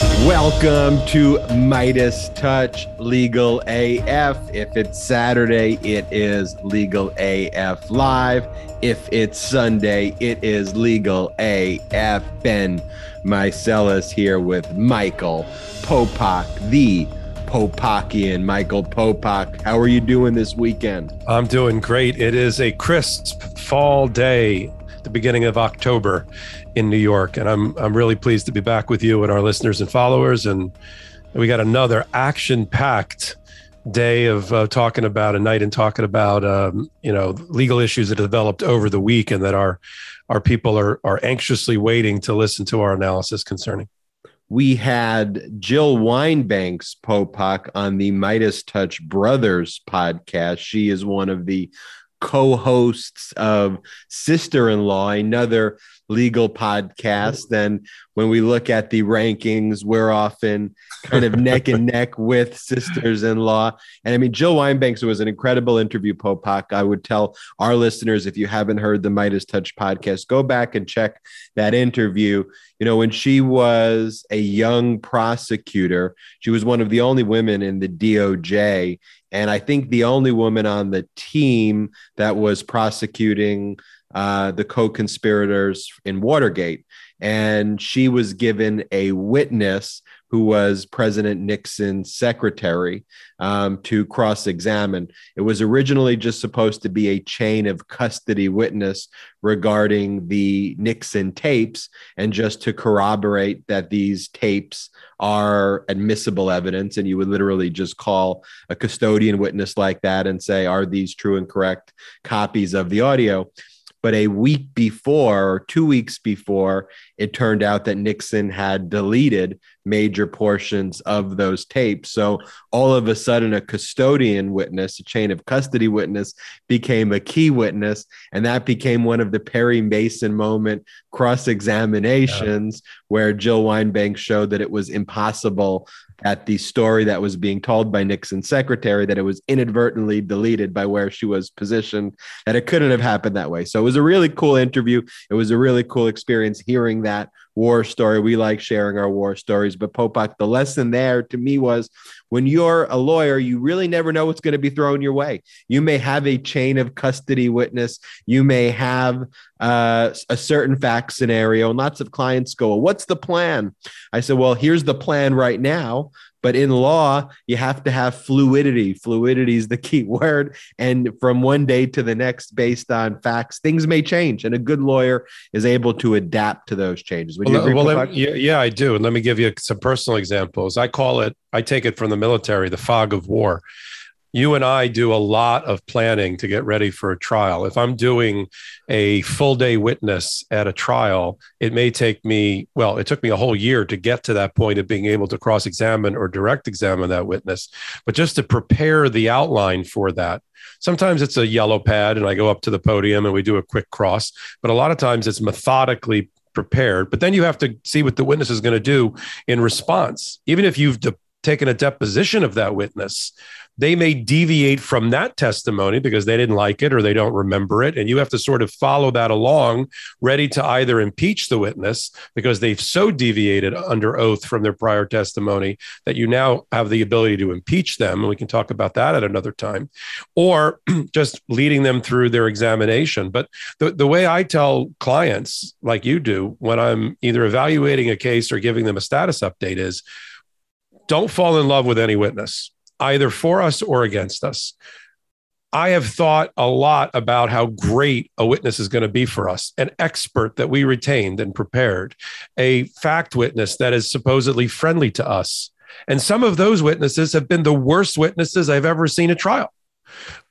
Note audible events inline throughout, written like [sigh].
Welcome to Midas Touch Legal AF. If it's Saturday, it is Legal AF Live. If it's Sunday, it is Legal AF. Ben Meiselas here with Michael Popok, the Popokian. Michael Popok, how are you doing this weekend? I'm doing great. It is a crisp fall day, the beginning of October in New York, and I'm I'm really pleased to be back with you and our listeners and followers. And we got another action-packed day of uh, talking about a night and talking about um, you know legal issues that developed over the week and that our our people are are anxiously waiting to listen to our analysis concerning. We had Jill Wine-Banks Popok on the Midas Touch Brothers podcast. She is one of the co-hosts of Sister-in-Law, another legal podcast. And when we look at the rankings, we're often kind of neck and neck with sisters in law. And I mean, Jill Wine-Banks was an incredible interview, Popok. I would tell our listeners, if you haven't heard the Midas Touch podcast, go back and check that interview. You know, when she was a young prosecutor, she was one of the only women in the DOJ. And I think the only woman on the team that was prosecuting uh, the co conspirators in Watergate. And she was given a witness who was President Nixon's secretary um, to cross examine. It was originally just supposed to be a chain of custody witness regarding the Nixon tapes and just to corroborate that these tapes are admissible evidence. And you would literally just call a custodian witness like that and say, Are these true and correct copies of the audio? But a week before, or two weeks before, it turned out that Nixon had deleted major portions of those tapes. So all of a sudden, a custodian witness, a chain of custody witness, became a key witness. And that became one of the Perry Mason moment cross examinations yeah. where Jill Wine-Banks showed that it was impossible at the story that was being told by Nixon's secretary that it was inadvertently deleted by where she was positioned, that it couldn't have happened that way. So it was a really cool interview. It was a really cool experience hearing that war story. We like sharing our war stories, but Popok, the lesson there to me was when you're a lawyer, you really never know what's going to be thrown your way. You may have a chain of custody witness, you may have uh, a certain fact scenario, and lots of clients go, well, What's the plan? I said, Well, here's the plan right now. But in law, you have to have fluidity. Fluidity is the [laughs] key word. And from one day to the next, based on facts, things may change. And a good lawyer is able to adapt to those changes. Would well, well me, yeah, yeah, I do. And let me give you some personal examples. I call it, I take it from the military, the fog of war you and I do a lot of planning to get ready for a trial. If I'm doing a full day witness at a trial, it may take me, well, it took me a whole year to get to that point of being able to cross examine or direct examine that witness. But just to prepare the outline for that, sometimes it's a yellow pad and I go up to the podium and we do a quick cross, but a lot of times it's methodically prepared. But then you have to see what the witness is going to do in response. Even if you've de- taken a deposition of that witness, they may deviate from that testimony because they didn't like it or they don't remember it. And you have to sort of follow that along, ready to either impeach the witness because they've so deviated under oath from their prior testimony that you now have the ability to impeach them. And we can talk about that at another time, or [clears throat] just leading them through their examination. But the, the way I tell clients, like you do, when I'm either evaluating a case or giving them a status update is don't fall in love with any witness either for us or against us. I have thought a lot about how great a witness is going to be for us, an expert that we retained and prepared, a fact witness that is supposedly friendly to us. And some of those witnesses have been the worst witnesses I've ever seen at trial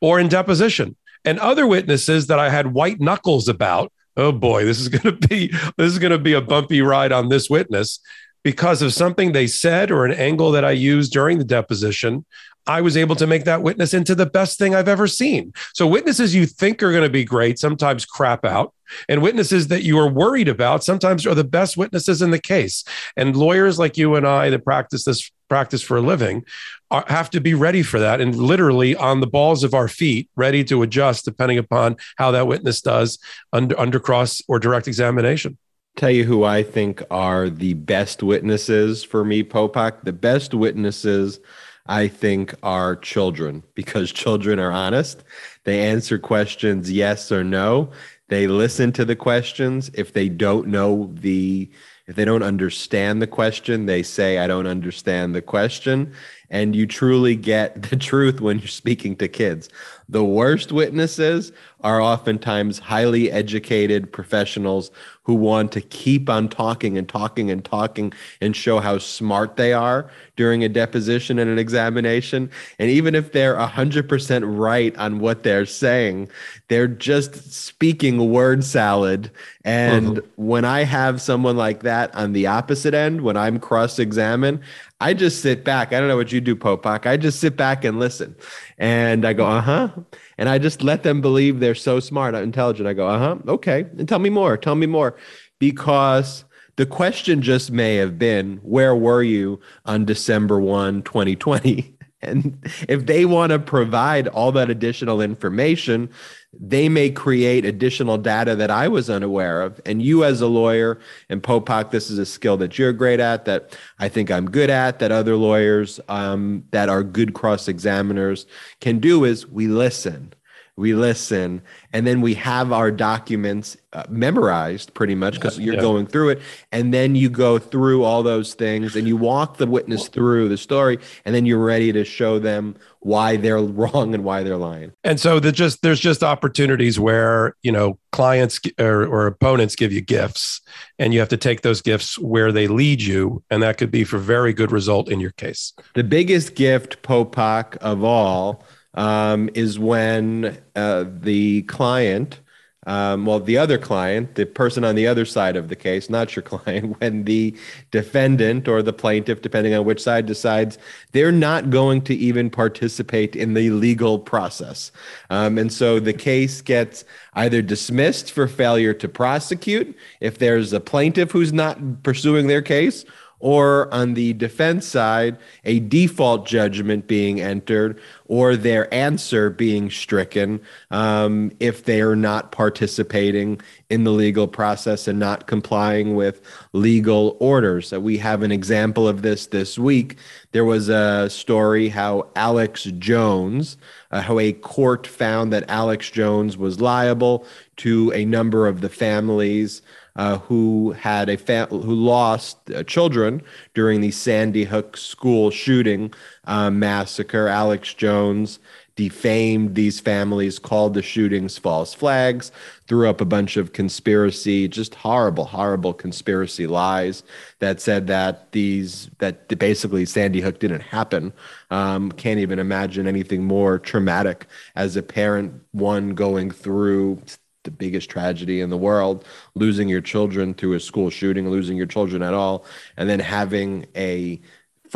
or in deposition. And other witnesses that I had white knuckles about, oh boy, this is going to be this is going to be a bumpy ride on this witness because of something they said or an angle that I used during the deposition, I was able to make that witness into the best thing I've ever seen. So, witnesses you think are going to be great sometimes crap out, and witnesses that you are worried about sometimes are the best witnesses in the case. And lawyers like you and I that practice this practice for a living are, have to be ready for that and literally on the balls of our feet, ready to adjust depending upon how that witness does under, under cross or direct examination tell you who I think are the best witnesses for me, Popok. The best witnesses, I think, are children because children are honest. They answer questions yes or no. They listen to the questions. If they don't know the, if they don't understand the question, they say, I don't understand the question. And you truly get [laughs] the truth when you're speaking to kids. The worst witnesses are oftentimes highly educated professionals who want to keep on talking and talking and talking and show how smart they are during a deposition and an examination. And even if they're 100% right on what they're saying, they're just speaking word salad. And mm-hmm. when I have someone like that on the opposite end, when I'm cross examined, I just sit back. I don't know what you do, Popok. I just sit back and listen. And I go, uh huh. And I just let them believe they're so smart, intelligent. I go, uh huh. Okay. And tell me more. Tell me more. Because the question just may have been, where were you on December 1, 2020? And if they want to provide all that additional information, they may create additional data that I was unaware of. And you, as a lawyer, and Popok, this is a skill that you're great at, that I think I'm good at, that other lawyers um, that are good cross examiners can do is we listen we listen, and then we have our documents uh, memorized pretty much because you're yeah. going through it. And then you go through all those things and you walk the witness through the story, and then you're ready to show them why they're [laughs] wrong and why they're lying. And so there's just there's just opportunities where you know clients or, or opponents give you gifts, and you have to take those gifts where they lead you, and that could be for very good result in your case. The biggest gift, Popok, of all um, is when uh, the client, um, well, the other client, the person on the other side of the case, not your [laughs] client, when the defendant or the plaintiff, depending on which side, decides they're not going to even participate in the legal process. Um, and so the case gets either dismissed for failure to prosecute if there's a plaintiff who's not pursuing their case or on the defense side, a default judgment being entered or their answer being stricken um, if they are not participating in the legal process and not complying with legal orders. So we have an example of this this week. There was a story how Alex Jones, uh, how a court found that Alex Jones was liable to a number of the families uh, who had a fa- who lost uh, children during the Sandy Hook school shooting uh, massacre. Alex Jones defamed these families, called the shootings false flags, threw up a bunch of conspiracy, just horrible, horrible conspiracy lies that said that these that basically Sandy Hook didn't happen. Um, can't even imagine anything more traumatic as a parent, one going through the biggest tragedy in the world losing your children through a school shooting losing your children at all and then having a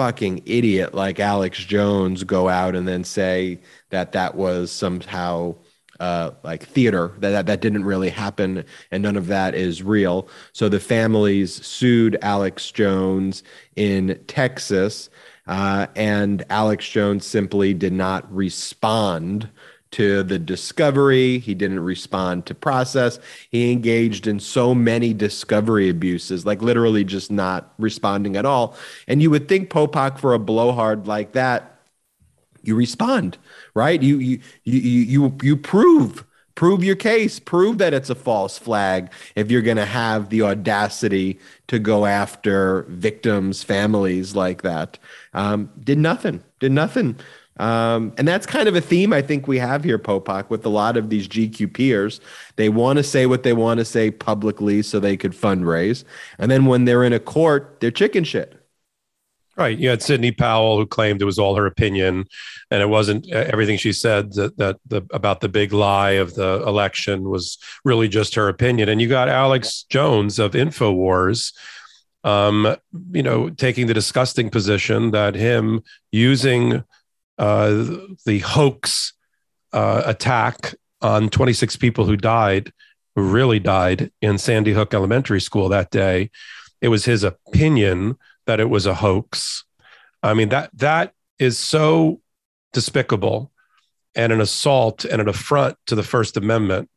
fucking idiot like alex jones go out and then say that that was somehow uh, like theater that, that that didn't really happen and none of that is real. So the families sued alex jones in texas uh, and alex jones simply did not respond to the discovery. He didn't respond to process. He engaged in so many discovery abuses, like literally just not responding at all. And you would think Popok for a blowhard like that, you respond, right? You you you you you prove prove your case prove that it's a false flag if you're going to have the audacity to go after victims families like that um, did nothing did nothing um, and that's kind of a theme I think we have here, Popok, with a lot of these GQ peers. They want to say what they want to say publicly so they could fundraise. And then when they're in a court, they're chicken shit. Right. You had Sidney Powell who claimed it was all her opinion, and it wasn't everything she said that that the about the big lie of the election was really just her opinion. And you got Alex Jones of Infowars, um, you know, taking the disgusting position that him using uh, the hoax uh, attack on 26 people who died, who really died in Sandy Hook Elementary School that day. It was his opinion that it was a hoax. I mean that that is so despicable and an assault and an affront to the First Amendment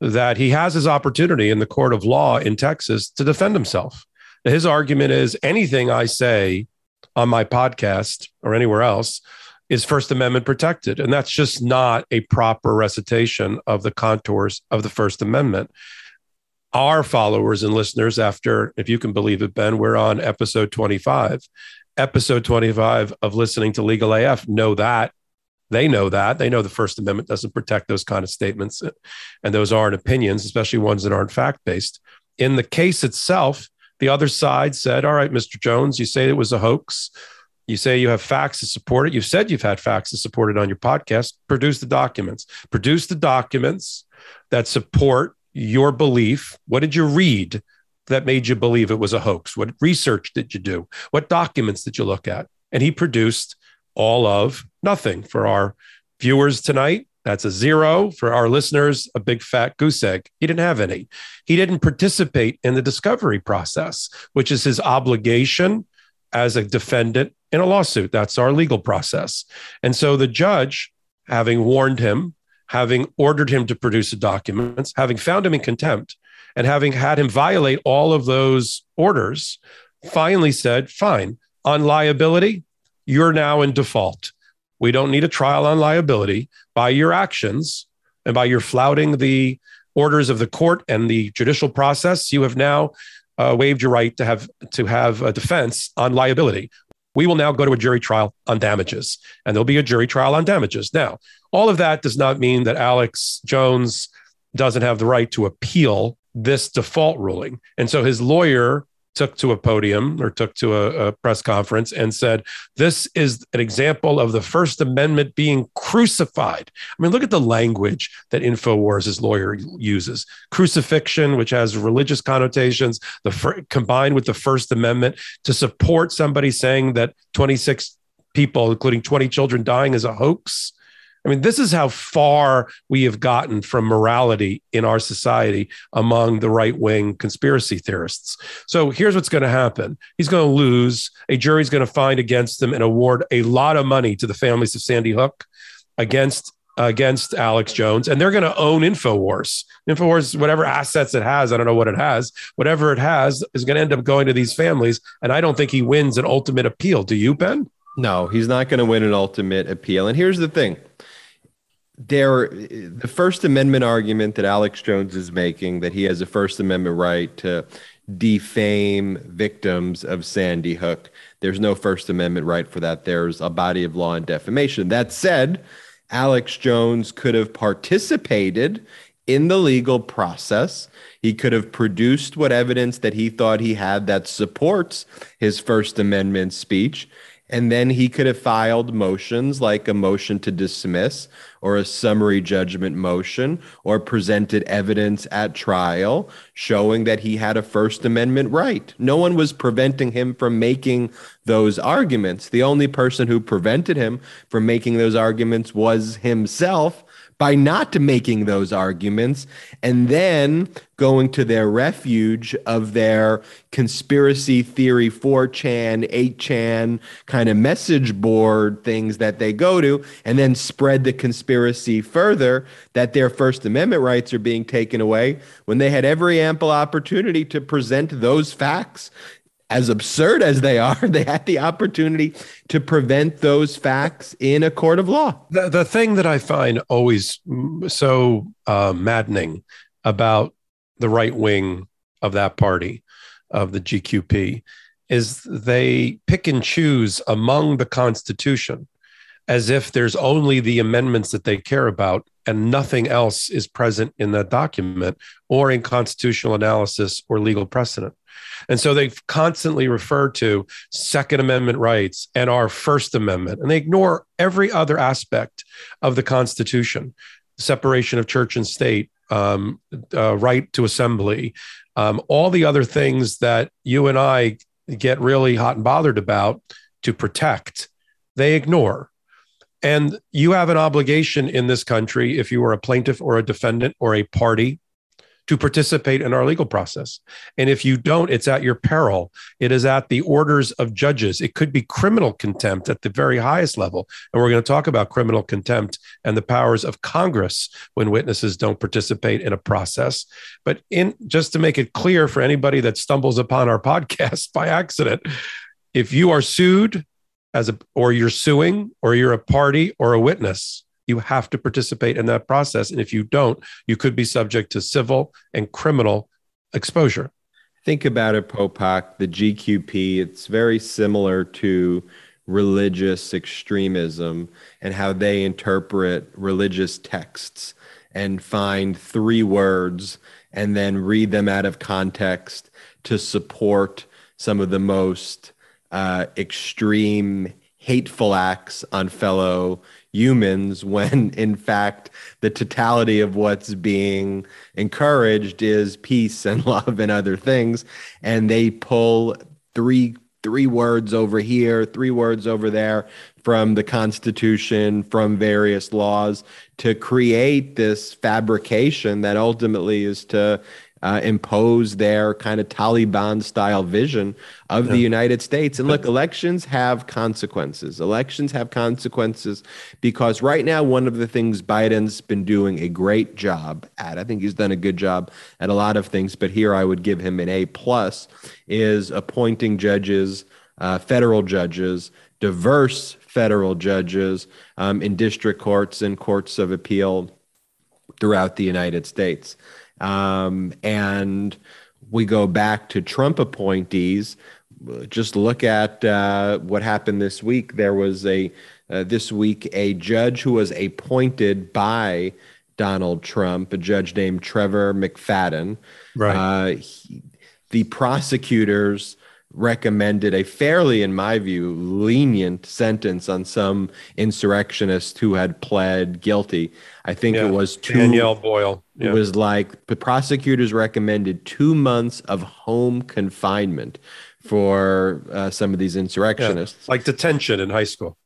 that he has his opportunity in the court of law in Texas to defend himself. His argument is anything I say on my podcast or anywhere else is First Amendment protected. And that's just not a proper recitation of the contours of the First Amendment. Our followers and listeners, after, if you can believe it, Ben, we're on episode 25. Episode 25 of listening to Legal AF know that. They know that. They know the First Amendment doesn't protect those kind of statements. And those aren't opinions, especially ones that aren't fact based. In the case itself, the other side said, All right, Mr. Jones, you say it was a hoax you say you have facts to support it. You've said you've had facts to support it on your podcast. Produce the documents. Produce the documents that support your belief. What did you read that made you believe it was a hoax? What research did you do? What documents did you look at? And he produced all of nothing for our viewers tonight. That's a zero for our listeners, a big fat goose egg. He didn't have any. He didn't participate in the discovery process, which is his obligation as a defendant in a lawsuit. That's our legal process. And so the judge, having warned him, having ordered him to produce the documents, having found him in contempt, and having had him violate all of those orders, finally said, fine, on liability, you're now in default. We don't need a trial on liability. By your actions and by your flouting the orders of the court and the judicial process, you have now uh, waived your right to have to have a defense on liability. We will now go to a jury trial on damages, and there'll be a jury trial on damages. Now, all of that does not mean that Alex Jones doesn't have the right to appeal this default ruling. And so his lawyer took to a podium or took to a, a, press conference and said, This is an example of the First Amendment being crucified. I mean, look at the language that InfoWars' lawyer uses crucifixion, which has religious connotations, the fir- combined with the First Amendment to support somebody saying that 26 people, including 20 children dying, is a hoax. I mean, this is how far we have gotten from morality in our society among the right wing conspiracy theorists. So here's what's going to happen he's going to lose. A jury's going to find against him and award a lot of money to the families of Sandy Hook against against Alex Jones, and they're going to own Infowars. Infowars, whatever assets it has, I don't know what it has, whatever it has is going to end up going to these families. And I don't think he wins an ultimate appeal. Do you, Ben? No, he's not going to win an ultimate appeal. And here's the thing there the first amendment argument that alex jones is making that he has a first amendment right to defame victims of sandy hook there's no first amendment right for that. There's a body of law in defamation. That said alex jones could have participated in the legal process. He could have produced what evidence that he thought he had that supports his first amendment speech. And then he could have filed motions like a motion to dismiss or a summary judgment motion or presented evidence at trial showing that he had a First Amendment right. No one was preventing him from making those arguments. The only person who prevented him from making those arguments was himself by not making those arguments and then going to their refuge of their conspiracy theory 4chan 8chan kind of message board things that they go to and then spread the conspiracy further that their first amendment rights are being taken away when they had every ample opportunity to present those facts as absurd as they are, [laughs] they had the opportunity to prevent those facts in a court of law. The, the thing that I find always so uh, maddening about the right wing of that party, of the GQP, is they pick and choose among the Constitution as if there's only the amendments that they care about and nothing else is present in that document or in constitutional analysis or legal precedent. And so they constantly refer to Second Amendment rights and our First Amendment, and they ignore every other aspect of the Constitution separation of church and state, um, uh, right to assembly, um, all the other things that you and I get really hot and bothered about to protect, they ignore. And you have an obligation in this country, if you are a plaintiff or a defendant or a party, to participate in our legal process. And if you don't, it's at your peril. It is at the orders of judges. It could be criminal contempt at the very highest level. And we're going to talk about criminal contempt and the powers of Congress when witnesses don't participate in a process. But in just to make it clear for anybody that stumbles upon our [laughs] podcast by accident, if you are sued as a or you're suing or you're a party or a witness, you have to participate in that process. And if you don't, you could be subject to civil and criminal exposure. Think about it, Popok, the GQP, it's very similar to religious extremism and how they interpret religious texts and find three words and then read them out of context to support some of the most uh, extreme hateful acts on fellow humans [laughs] when in fact the totality of what's being encouraged is peace and [laughs] love and other things. And they pull three three words over here three words over there from the constitution from various laws to create this fabrication that ultimately is to uh, impose their kind of Taliban style vision of yeah. the United States. And look, elections have consequences. Elections have consequences because right now, one of the things Biden's been doing a great job at, I think he's done a good job at a lot of things, but here I would give him an A plus, is appointing judges, uh, federal judges, diverse federal judges um, in district courts and courts of appeal throughout the United States. Um, and we go back to Trump appointees. Just look at uh, what happened this week. There was a uh, this week a judge who was appointed by Donald Trump, a judge named Trevor McFadden. Right. Uh, he, the prosecutors recommended a fairly, in my view, lenient sentence on some insurrectionist who had pled guilty. I think yeah. it was two. Danielle Doyle. Yeah. It was like the prosecutors recommended two months of home confinement for uh, some of these insurrectionists, yeah. like detention in high school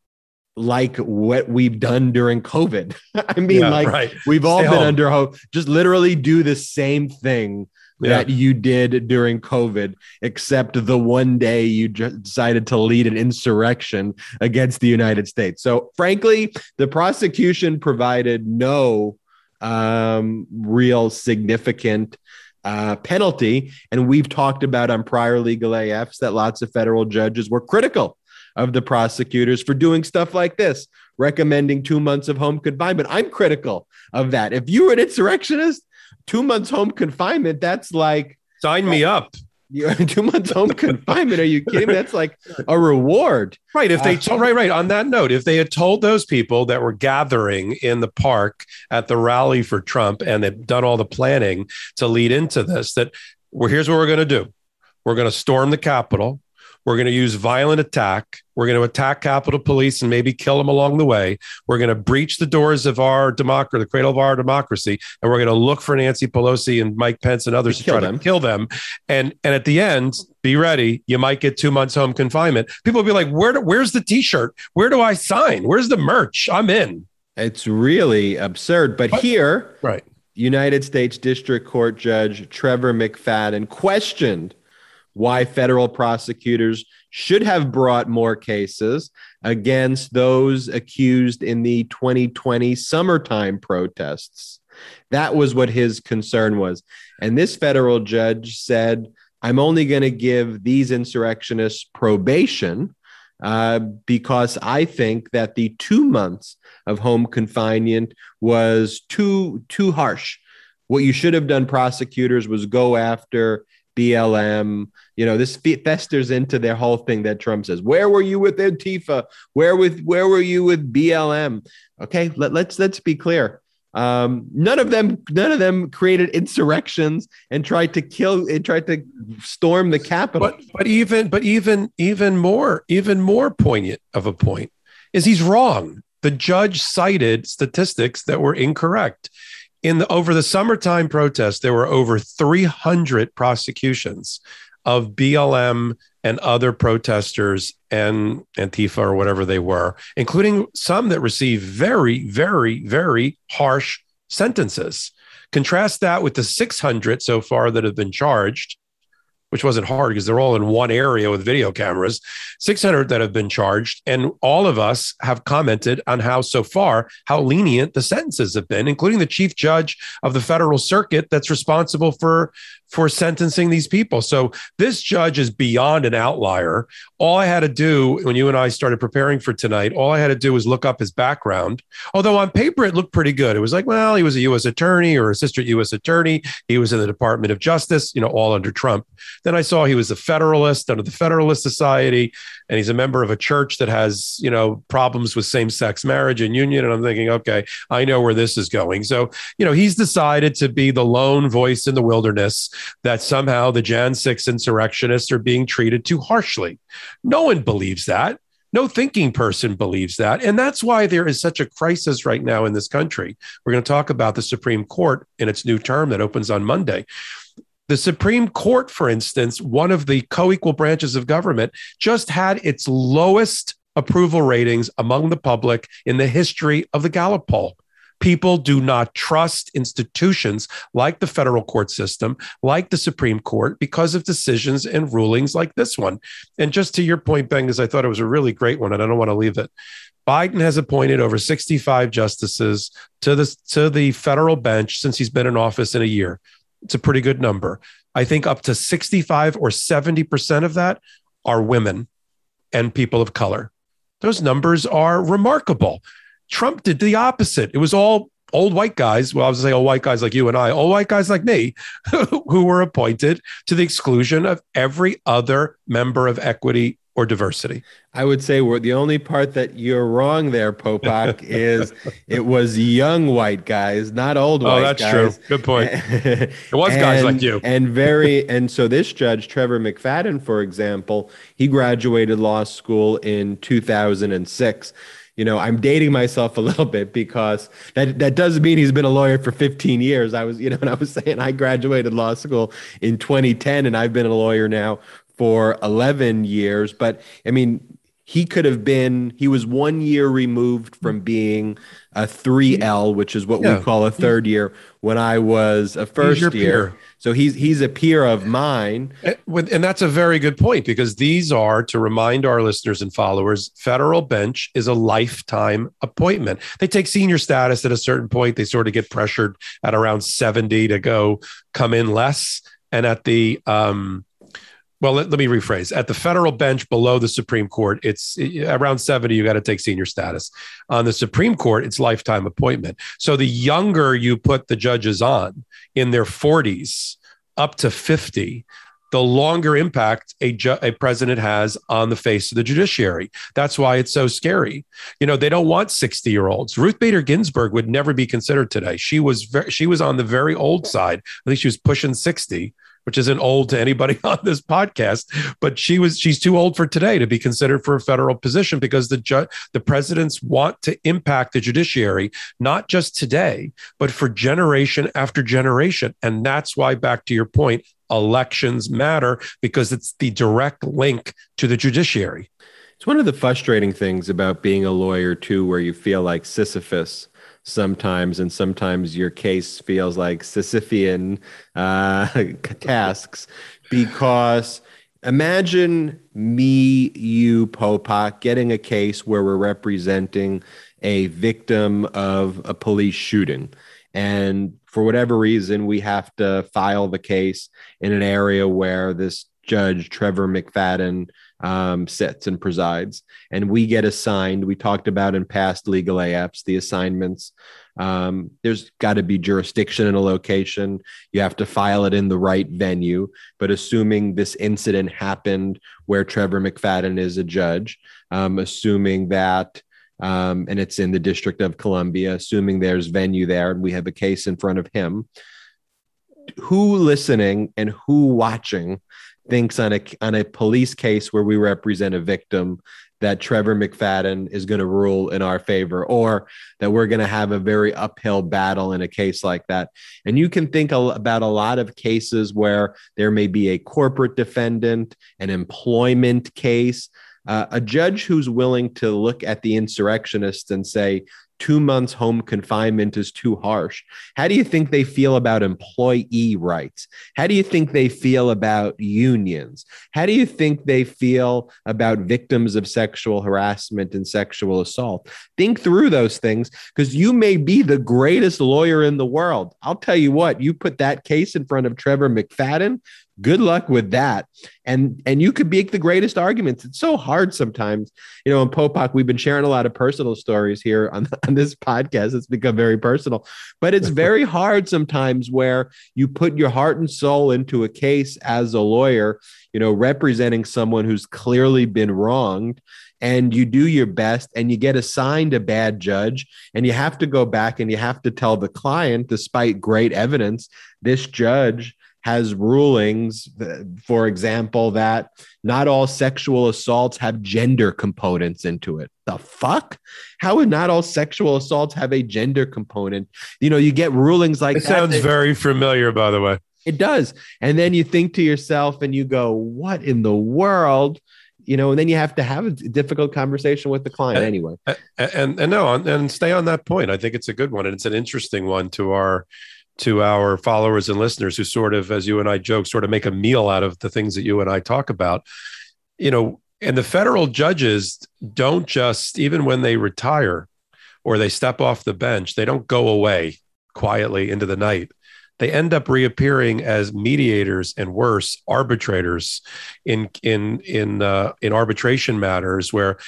like what we've done during COVID. [laughs] I mean, like right. we've all Stay been home. under hope. Just literally do the same thing yeah. that you did during COVID, except the one day you decided to lead an insurrection against the United States. So, frankly, the prosecution provided no um, real significant uh, penalty. And we've talked about on prior legal AFs that lots of federal judges were critical of the prosecutors for doing stuff like this, recommending two months of home confinement. I'm critical of that. If you were an insurrectionist, two months home confinement, that's like sign me up. [laughs] Two months home confinement. Are you kidding me? That's like a reward. Right. If they uh, told right, right. On that note, if they had told those people that were gathering in the park at the rally for Trump and they'd done all the planning to lead into this, that well, here's what we're going to do. We're going to storm the Capitol. We're going to use violent attack. We're going to attack Capitol Police and maybe kill them along the way. We're going to breach the doors of our democracy, the cradle of our democracy, and we're going to look for Nancy Pelosi and Mike Pence and others to, try them. to kill them. And and at the end, be ready. You might get two months home confinement. People will be like, "Where? Do, where's the T-shirt? Where do I sign? Where's the merch? I'm in." It's really absurd. But, but here, right. United States District Court Judge Trevor McFadden questioned why federal prosecutors should have brought more cases against those accused in the 2020 summertime protests. That was what his concern was. And this federal judge said, I'm only going to give these insurrectionists probation uh, because I think that the two months of home confinement was too too harsh. What you should have done, prosecutors, was go after BLM. You know, this festers into their whole thing that Trump says. Where were you with Antifa? Where with where were you with BLM? Okay, let, let's let's be clear. Um, none of them, none of them created insurrections and tried to kill and tried to storm the Capitol. But, but even, but even, even more, even more poignant of a point is he's wrong. The judge cited statistics that were incorrect. In the over the summertime protests, there were over 300 prosecutions of BLM and other protesters and Antifa or whatever they were, including some that received very, very, very harsh sentences. Contrast that with the 600 so far that have been charged which wasn't hard because they're all in one area with video cameras, 600 that have been charged. And all of us have commented on how, so far, how lenient the sentences have been, including the chief judge of the federal circuit that's responsible for, for sentencing these people. So this judge is beyond an outlier. All I had to do when you and I started preparing for tonight, all I had to do was look up his background. Although on paper it looked pretty good. It was like, well, he was a U.S. attorney or assistant U.S. attorney. He was in the Department of Justice, you know, all under Trump. Then I saw he was a Federalist under the Federalist Society, and he's a member of a church that has, you know, problems with same sex marriage and union. And I'm thinking, okay, I know where this is going. So, you know, he's decided to be the lone voice in the wilderness that somehow the Jan 6 insurrectionists are being treated too harshly. No one believes that. No thinking person believes that. And that's why there is such a crisis right now in this country. We're going to talk about the Supreme Court in its new term that opens on Monday. The Supreme Court, for instance, one of the co equal branches of government, just had its lowest approval ratings among the public in the history of the Gallup poll. People do not trust institutions like the federal court system, like the Supreme Court, because of decisions and rulings like this one. And just to your point, Ben, because I thought it was a really great one, and I don't want to leave it. Biden has appointed over 65 justices to the, to the federal bench since he's been in office in a year. It's a pretty good number. I think up to 65 or 70% of that are women and people of color. Those numbers are remarkable. Trump did the opposite. It was all old white guys. Well, I was say old white guys like you and I, old white guys like me, [laughs] who were appointed to the exclusion of every other member of equity or diversity? I would say we're the only part that you're wrong there, Popok, [laughs] is it was young white guys, not old oh, white guys. Oh, that's true. Good point. [laughs] it was and, guys like you. and very and so this judge, Trevor McFadden, for example, he graduated law school in 2006 you know i'm dating myself a little bit because that that doesn't mean he's been a lawyer for 15 years i was you know and i was [laughs] saying i graduated law school in 2010 and i've been a lawyer now for 11 years. But I mean, he could have been, he was one year removed from being a 3L, which is what yeah. we call a third year, when I was a first year. Peer. So he's he's a peer of mine. And that's a very good point because these are, to remind our listeners and followers, federal bench is a lifetime appointment. They take senior status at a certain point. They sort of get pressured at around 70 to go come in less. And at the um, well, let, let, me rephrase. At the federal bench below the Supreme Court, it's around 70, you got to take senior status. On the Supreme Court, it's lifetime appointment. So the younger you put the judges on in their 40s up to 50, the longer impact a, ju- a president has on the face of the judiciary. That's why it's so scary. You know, they don't want 60 year olds. Ruth Bader Ginsburg would never be considered today. She was she was on the very old side. I think she was pushing 60 which isn't old to anybody [laughs] on this podcast, but she was she's too old for today to be considered for a federal position because the ju- the presidents want to impact the judiciary not just today, but for generation after generation, and that's why back to your point, elections matter because it's the direct link to the judiciary. It's one of the frustrating things about being a lawyer, too, where you feel like Sisyphus sometimes, and sometimes your case feels like Sisyphean uh, [laughs] tasks because imagine me, you, Popok, getting a case where we're representing a victim of a police shooting. And for whatever reason, we have to file the case in an area where this judge, Trevor McFadden, um, sits and presides. And we get assigned, we talked about in past legal AFs, the assignments. Um, there's got to be jurisdiction in a location. You have to file it in the right venue. But assuming this incident happened where Trevor McFadden is a judge, um, assuming that um, and it's in the District of Columbia, assuming there's venue there and we have a case in front of him. Who listening and who watching thinks on a on a police case where we represent a victim that Trevor McFadden is going to rule in our favor, or that we're going to have a very uphill battle in a case like that. And you can think about a lot of cases where there may be a corporate defendant, an employment case, uh, a judge who's willing to look at the insurrectionists and say, two months home confinement is too harsh. How do you think they feel about employee rights? How do you think they feel about unions? How do you think they feel about victims of sexual harassment and sexual assault? Think through those things because you may be the greatest lawyer in the world. I'll tell you what, you put that case in front of Trevor McFadden, good luck with that. And and you could make the greatest arguments. It's so hard sometimes. You know in popok we've been sharing a lot of personal stories here on, [laughs] on this podcast. It's become very personal. But it's [laughs] very hard sometimes where you put your heart and soul into a case as a lawyer you know representing someone who's clearly been wronged and you do your best and you get assigned a bad judge and you have to go back and you have to tell the client despite great evidence this judge has rulings, for example, that not all sexual assaults have gender components into it. The fuck? How would not all sexual assaults have a gender component? You know, you get rulings like it that. sounds that, very familiar, by the way. It does. And then you think to yourself and you go, what in the world? You know, and then you have to have a difficult conversation with the client and, anyway. And, and, and no, and stay on that point. I think it's a good one. And it's an interesting one to our to our followers and listeners who sort of, as you and I joke, sort of make a meal out of the things that you and I talk about. You know, and the federal judges don't just, even when they retire or they step off the bench, they don't go away quietly into the night. They end up reappearing as mediators and worse arbitrators in in in uh, in arbitration matters where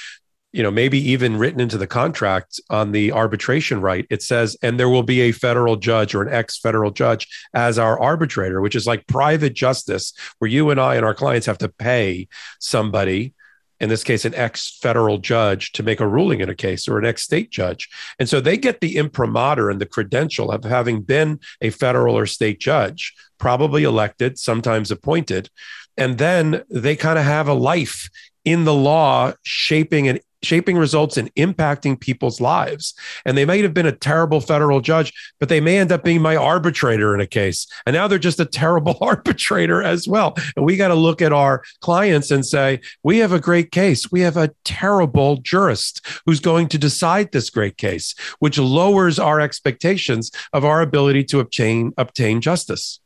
you know, maybe even written into the contract on the arbitration right, it says, and there will be a federal judge or an ex federal judge as our arbitrator, which is like private justice, where you and I and our clients have to pay somebody, in this case, an ex federal judge, to make a ruling in a case or an ex state judge. And so they get the imprimatur and the credential of having been a federal or state judge, probably elected, sometimes appointed. And then they kind of have a life in the law shaping and shaping results and impacting people's lives. And they might have been a terrible federal judge, but they may end up being my arbitrator in a case. And now they're just a terrible [laughs] arbitrator as well. And we got to look at our clients and say, we have a great case. We have a terrible jurist who's going to decide this great case, which lowers our expectations of our ability to obtain obtain justice.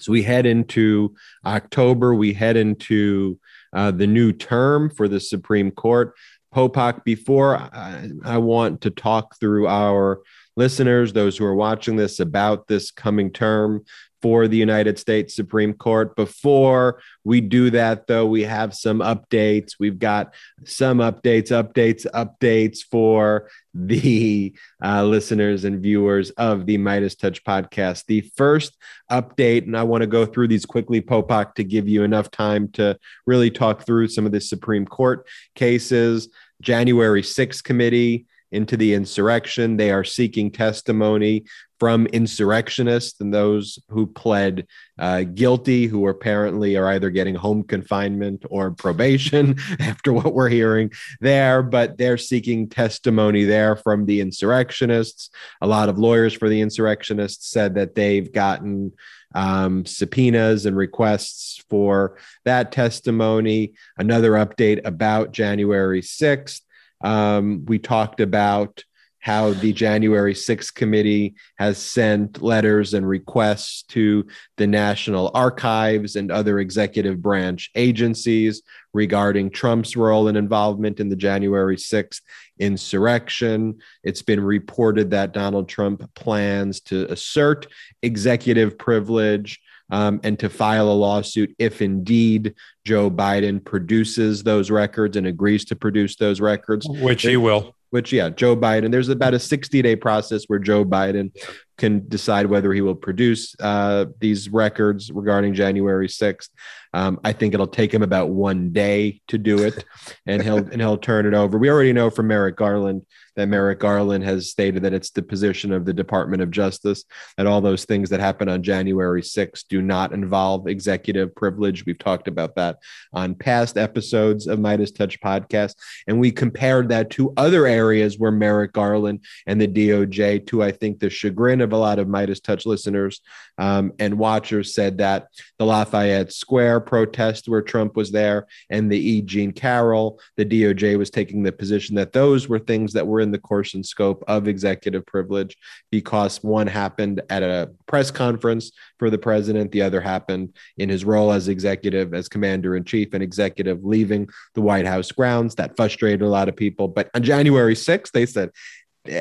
So we head into October, we head into uh, the new term for the Supreme Court. Popok, before I, I, want to talk through our listeners, those who are watching this, about this coming term for the United States Supreme Court. Before we do that, though, we have some updates. We've got some updates, updates, updates for the uh, listeners and viewers of the Midas Touch podcast. The first update, and I want to go through these quickly, Popok, to give you enough time to really talk through some of the Supreme Court cases. January 6th committee into the insurrection. They are seeking testimony from insurrectionists and those who pled uh, guilty, who apparently are either getting home confinement or probation [laughs] after what we're hearing there, but they're seeking testimony there from the insurrectionists. A lot of lawyers for the insurrectionists said that they've gotten um, subpoenas and requests for that testimony. Another update about January 6th. Um, we talked about how the January 6th committee has sent letters and requests to the National Archives and other executive branch agencies regarding Trump's role and involvement in the January 6th insurrection. It's been reported that Donald Trump plans to assert executive privilege. Um, and to file a lawsuit if indeed Joe Biden produces those records and agrees to produce those records. Which he will. Which yeah joe biden there's about a 60 day process where joe biden can decide whether he will produce uh, these records regarding january 6th um, i think it'll take him about one day to do it and he'll and he'll turn it over. We already know from merrick garland that Merrick Garland has stated that it's the position of the Department of Justice that all those things that happen on January 6th do not involve executive privilege. We've talked about that on past episodes of Midas Touch podcast. And we compared that to other areas where Merrick Garland and the DOJ, to I think the chagrin of a lot of Midas Touch listeners um, and watchers, said that the Lafayette Square protest where Trump was there and the E. Jean Carroll, the DOJ was taking the position that those were things that were in the course and scope of executive privilege because one happened at a press conference for the president, the other happened in his role as executive, as commander in chief, and executive leaving the White House grounds. That frustrated a lot of people. But on January 6th, they said,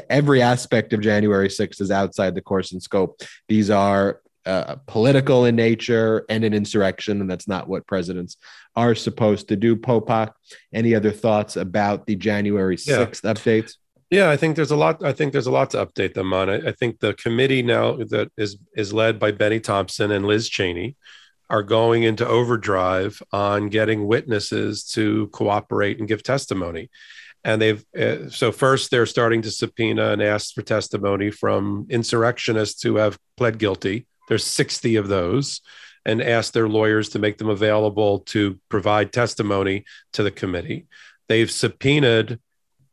every aspect of January 6th is outside the course and scope. These are uh, political in nature and an insurrection, and that's not what presidents are supposed to do. Popok, any other thoughts about the January 6th yeah. updates? Yeah, I think there's a lot. I think there's a lot to update them on. I, I think the committee now that is is led by Bennie Thompson and Liz Cheney are going into overdrive on getting witnesses to cooperate and give testimony. And they've uh, so first they're starting to subpoena and ask for testimony from insurrectionists who have pled guilty. There's 60 of those, and ask their lawyers to make them available to provide testimony to the committee. They've subpoenaed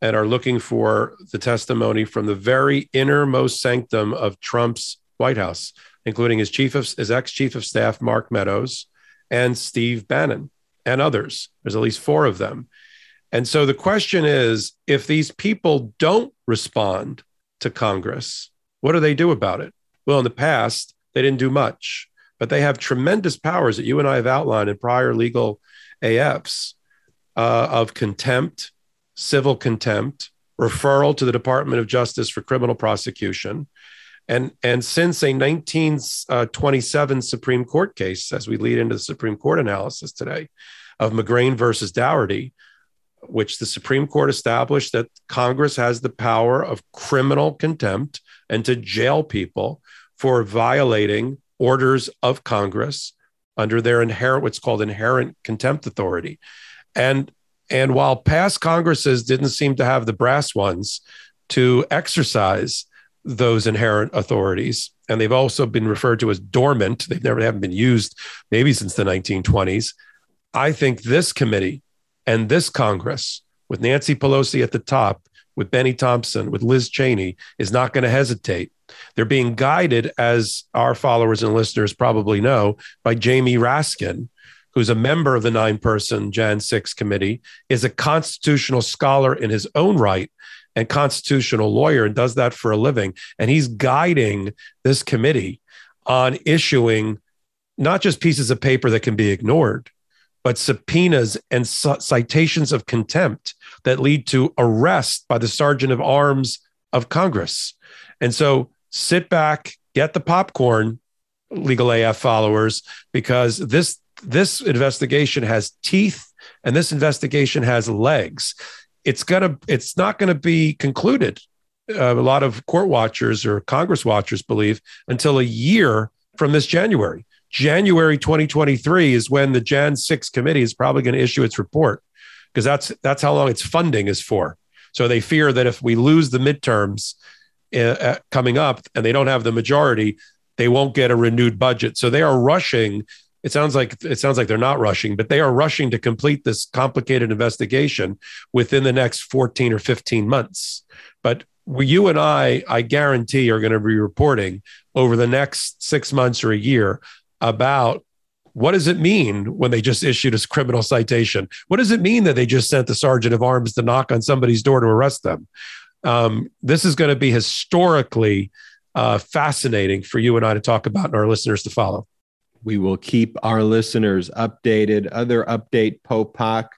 and are looking for the testimony from the very innermost sanctum of Trump's White House, including his chief of his ex chief of staff Mark Meadows and Steve Bannon and others. There's at least four of them. And so the question is if these people don't respond to Congress, what do they do about it? Well, in the past, they didn't do much, but they have tremendous powers that you and I have outlined in prior legal AFs uh, of contempt, civil contempt, referral to the Department of Justice for criminal prosecution. And, and since a 1927 uh, Supreme Court case, as we lead into the Supreme Court analysis today of McGrain versus Daugherty, which the Supreme Court established that Congress has the power of criminal contempt and to jail people for violating orders of Congress under their inherent, what's called inherent contempt authority. And and while past Congresses didn't seem to have the brass ones to exercise those inherent authorities, and they've also been referred to as dormant, they've never haven't been used maybe since the 1920s. I think this committee and this Congress, with Nancy Pelosi at the top, with Bennie Thompson, with Liz Cheney, is not going to hesitate. They're being guided, as our followers and listeners probably know, by Jamie Raskin, who's a member of the nine person Jan 6 committee, is a constitutional scholar in his own right and constitutional lawyer and does that for a living. And he's guiding this committee on issuing not just pieces of paper that can be ignored, but subpoenas and citations of contempt that lead to arrest by the sergeant of arms of Congress. And so sit back, get the popcorn, legal AF followers, because this this investigation has teeth and this investigation has legs. It's gonna it's not going to be concluded. Uh, a lot of court watchers or Congress watchers believe until a year from this January. January 2023 is when the Jan 6 committee is probably going to issue its report because that's that's how long its funding is for. So they fear that if we lose the midterms uh, uh, coming up and they don't have the majority, they won't get a renewed budget. So they are rushing. It sounds like it sounds like they're not rushing, but they are rushing to complete this complicated investigation within the next 14 or 15 months. But you and I, I guarantee, are going to be reporting over the next six months or a year about what does it mean when they just issued a criminal citation? What does it mean that they just sent the sergeant of arms to knock on somebody's door to arrest them? Um, this is going to be historically uh, fascinating for you and I to talk about and our listeners to follow. We will keep our listeners updated. Other update, Popok,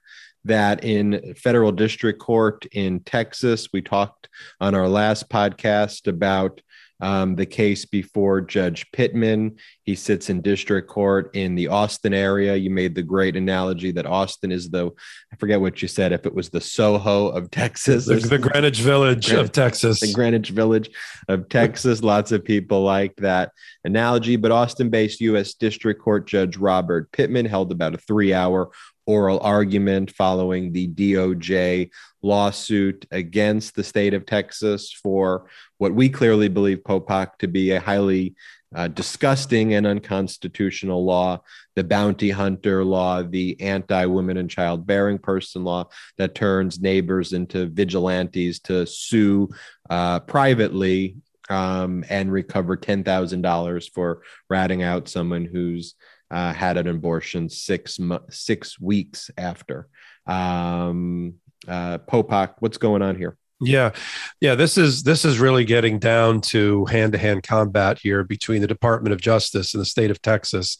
that in federal district court in Texas, we talked on our last podcast about um, the case before Judge Pittman. He sits in district court in the Austin area. You made the great analogy that Austin is the, I forget what you said, if it was the Soho of [laughs] Texas. The, the Greenwich Village Greenwich, of Texas. The Greenwich Village of Texas. Lots of people like that analogy. But Austin based U.S. District Court Judge Robert Pittman held about a three hour oral argument following the DOJ lawsuit against the state of Texas for what we clearly believe Popok to be a highly uh, disgusting and unconstitutional law, the bounty hunter law, the anti women and child-bearing person law that turns neighbors into vigilantes to sue uh, privately um, and recover $10,000 for ratting out someone who's uh, had an abortion six six weeks after. Um, uh, Popok, what's going on here? Yeah, yeah. This is this is really getting down to hand to hand combat here between the Department of Justice and the state of Texas.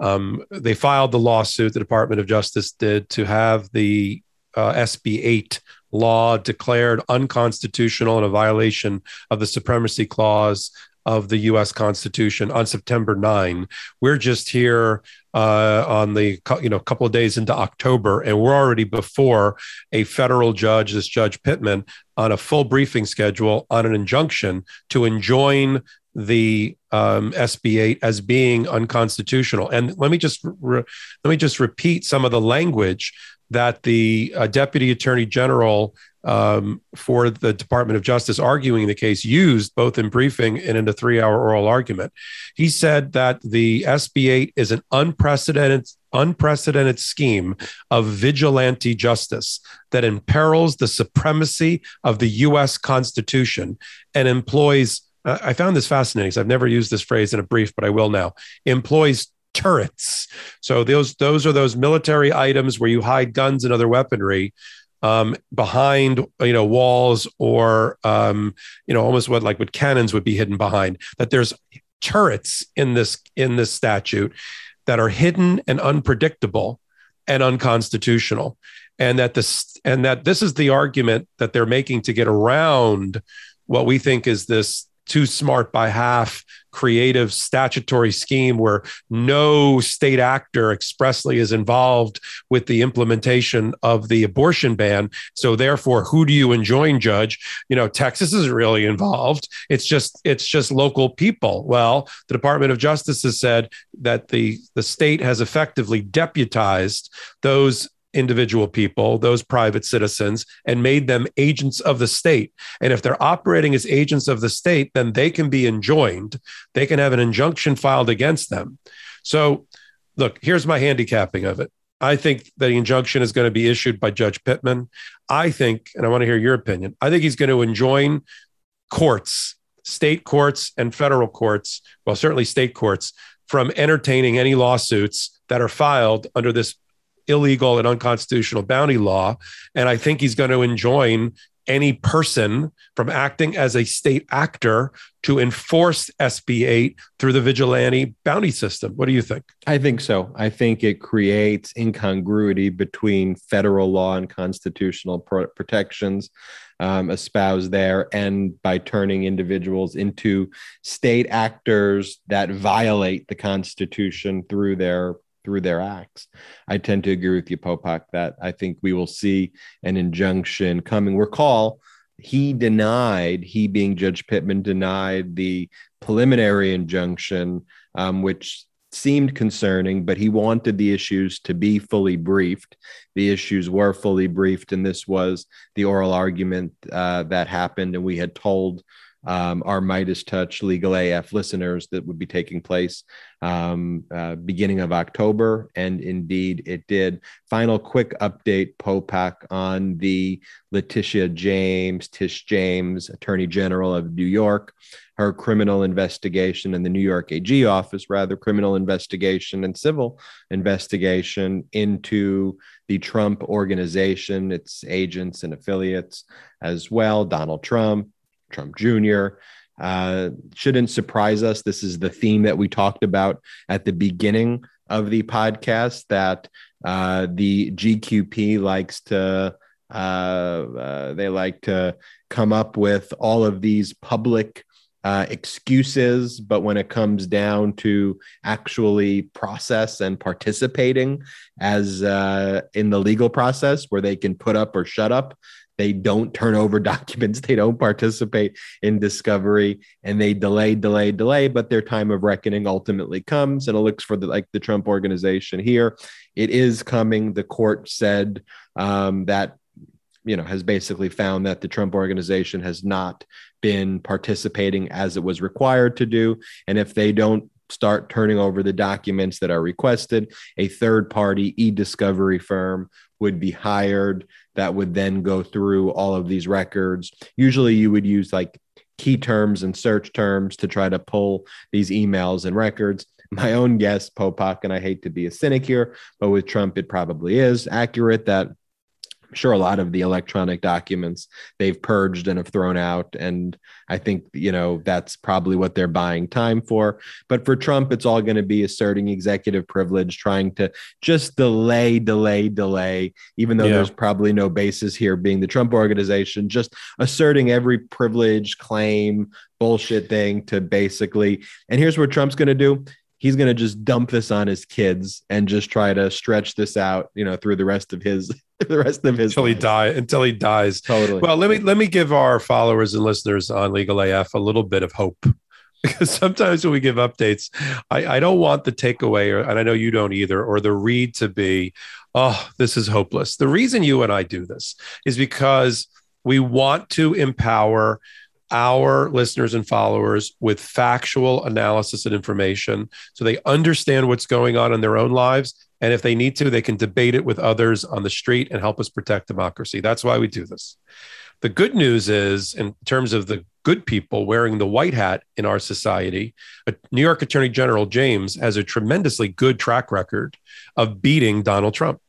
Um, they filed the lawsuit. The Department of Justice did to have the uh, SB eight law declared unconstitutional and a violation of the supremacy clause of the U.S. Constitution on September 9. We're just here uh, on the you know couple of days into October, and we're already before a federal judge, this Judge Pittman, on a full briefing schedule on an injunction to enjoin the um, SB8 as being unconstitutional. And let me just re- let me just repeat some of the language that the uh, Deputy Attorney General um, for the Department of Justice arguing the case used both in briefing and in the three hour oral argument. He said that the SB 8 is an unprecedented, unprecedented scheme of vigilante justice that imperils the supremacy of the US Constitution and employs. Uh, I found this fascinating. I've never used this phrase in a brief, but I will now. Employs turrets. So those those are those military items where you hide guns and other weaponry um, behind you know walls or um, you know almost what like what cannons would be hidden behind. That there's turrets in this in this statute that are hidden and unpredictable and unconstitutional, and that this and that this is the argument that they're making to get around what we think is this too smart by half creative statutory scheme where no state actor expressly is involved with the implementation of the abortion ban. So therefore, who do you enjoin, judge? You know, Texas isn't really involved. It's just it's just local people. Well, the Department of Justice has said that the the state has effectively deputized those individual people, those private citizens, and made them agents of the state. And if they're operating as agents of the state, then they can be enjoined. They can have an injunction filed against them. So, look, here's my handicapping of it. I think that the injunction is going to be issued by Judge Pittman. I think, and I want to hear your opinion, I think he's going to enjoin courts, state courts and federal courts, well, certainly state courts, from entertaining any lawsuits that are filed under this illegal and unconstitutional bounty law. And I think he's going to enjoin any person from acting as a state actor to enforce SB 8 through the vigilante bounty system. What do you think? I think so. I think it creates incongruity between federal law and constitutional pro- protections um, espoused there, and by turning individuals into state actors that violate the Constitution through their through their acts. I tend to agree with you, Popok, that I think we will see an injunction coming. Recall, he denied, he being Judge Pittman, denied the preliminary injunction, um, which seemed concerning, but he wanted the issues to be fully briefed. The issues were fully briefed, and this was the oral argument uh, that happened. And we had told um, our Midas Touch Legal AF listeners that would be taking place um, uh, beginning of October. And indeed, it did. Final quick update, Popok, on the Letitia James, Tish James, Attorney General of New York, her criminal investigation in the New York AG office, rather, criminal investigation and civil investigation into the Trump organization, its agents and affiliates as well, Donald Trump, Trump Jr. Uh, shouldn't surprise us. This is the theme that we talked about at the beginning of the podcast that uh, the GQP likes to uh, uh, they like to come up with all of these public uh, excuses, but when it comes down to actually process and participating as uh, in the legal process where they can put up or shut up, they don't turn over [laughs] documents, they don't participate in discovery, and they delay, delay, delay. But their time of reckoning ultimately comes, and it looks for the like the Trump organization here. It is coming. The court said um, that you know has basically found that the Trump organization has not been participating as it was required to do. And if they don't start turning over the documents that are requested, a third party e discovery firm would be hired that would then go through all of these records. Usually you would use like key terms and search terms to try to pull these emails and records. My own guess, Popok, and I hate to be a cynic here, but with Trump, it probably is accurate that I'm sure a lot of the electronic documents they've purged and have thrown out. And I think, you know, that's probably what they're buying time for. But for Trump, it's all going to be asserting executive privilege, trying to just delay, delay, delay, even though yeah. there's probably no basis here being the Trump organization, just asserting every privilege, claim, bullshit thing to basically. And here's what Trump's going to do he's going to just dump this on his kids and just try to stretch this out, you know, through the rest of his [laughs] the rest of his until life. he die until he dies. Totally. Well, let me let me give our followers and listeners on Legal AF a little bit of hope. [laughs] Because sometimes when we give updates, I, I don't want the takeaway, or, and I know you don't either, or the read to be, oh, this is hopeless. The reason you and I do this is because we want to empower our listeners and followers with factual analysis and information so they understand what's going on in their own lives. And if they need to, they can debate it with others on the street and help us protect democracy. That's why we do this. The good news is, in terms of the good people wearing the white hat in our society, New York Attorney General James has a tremendously good track record of beating Donald Trump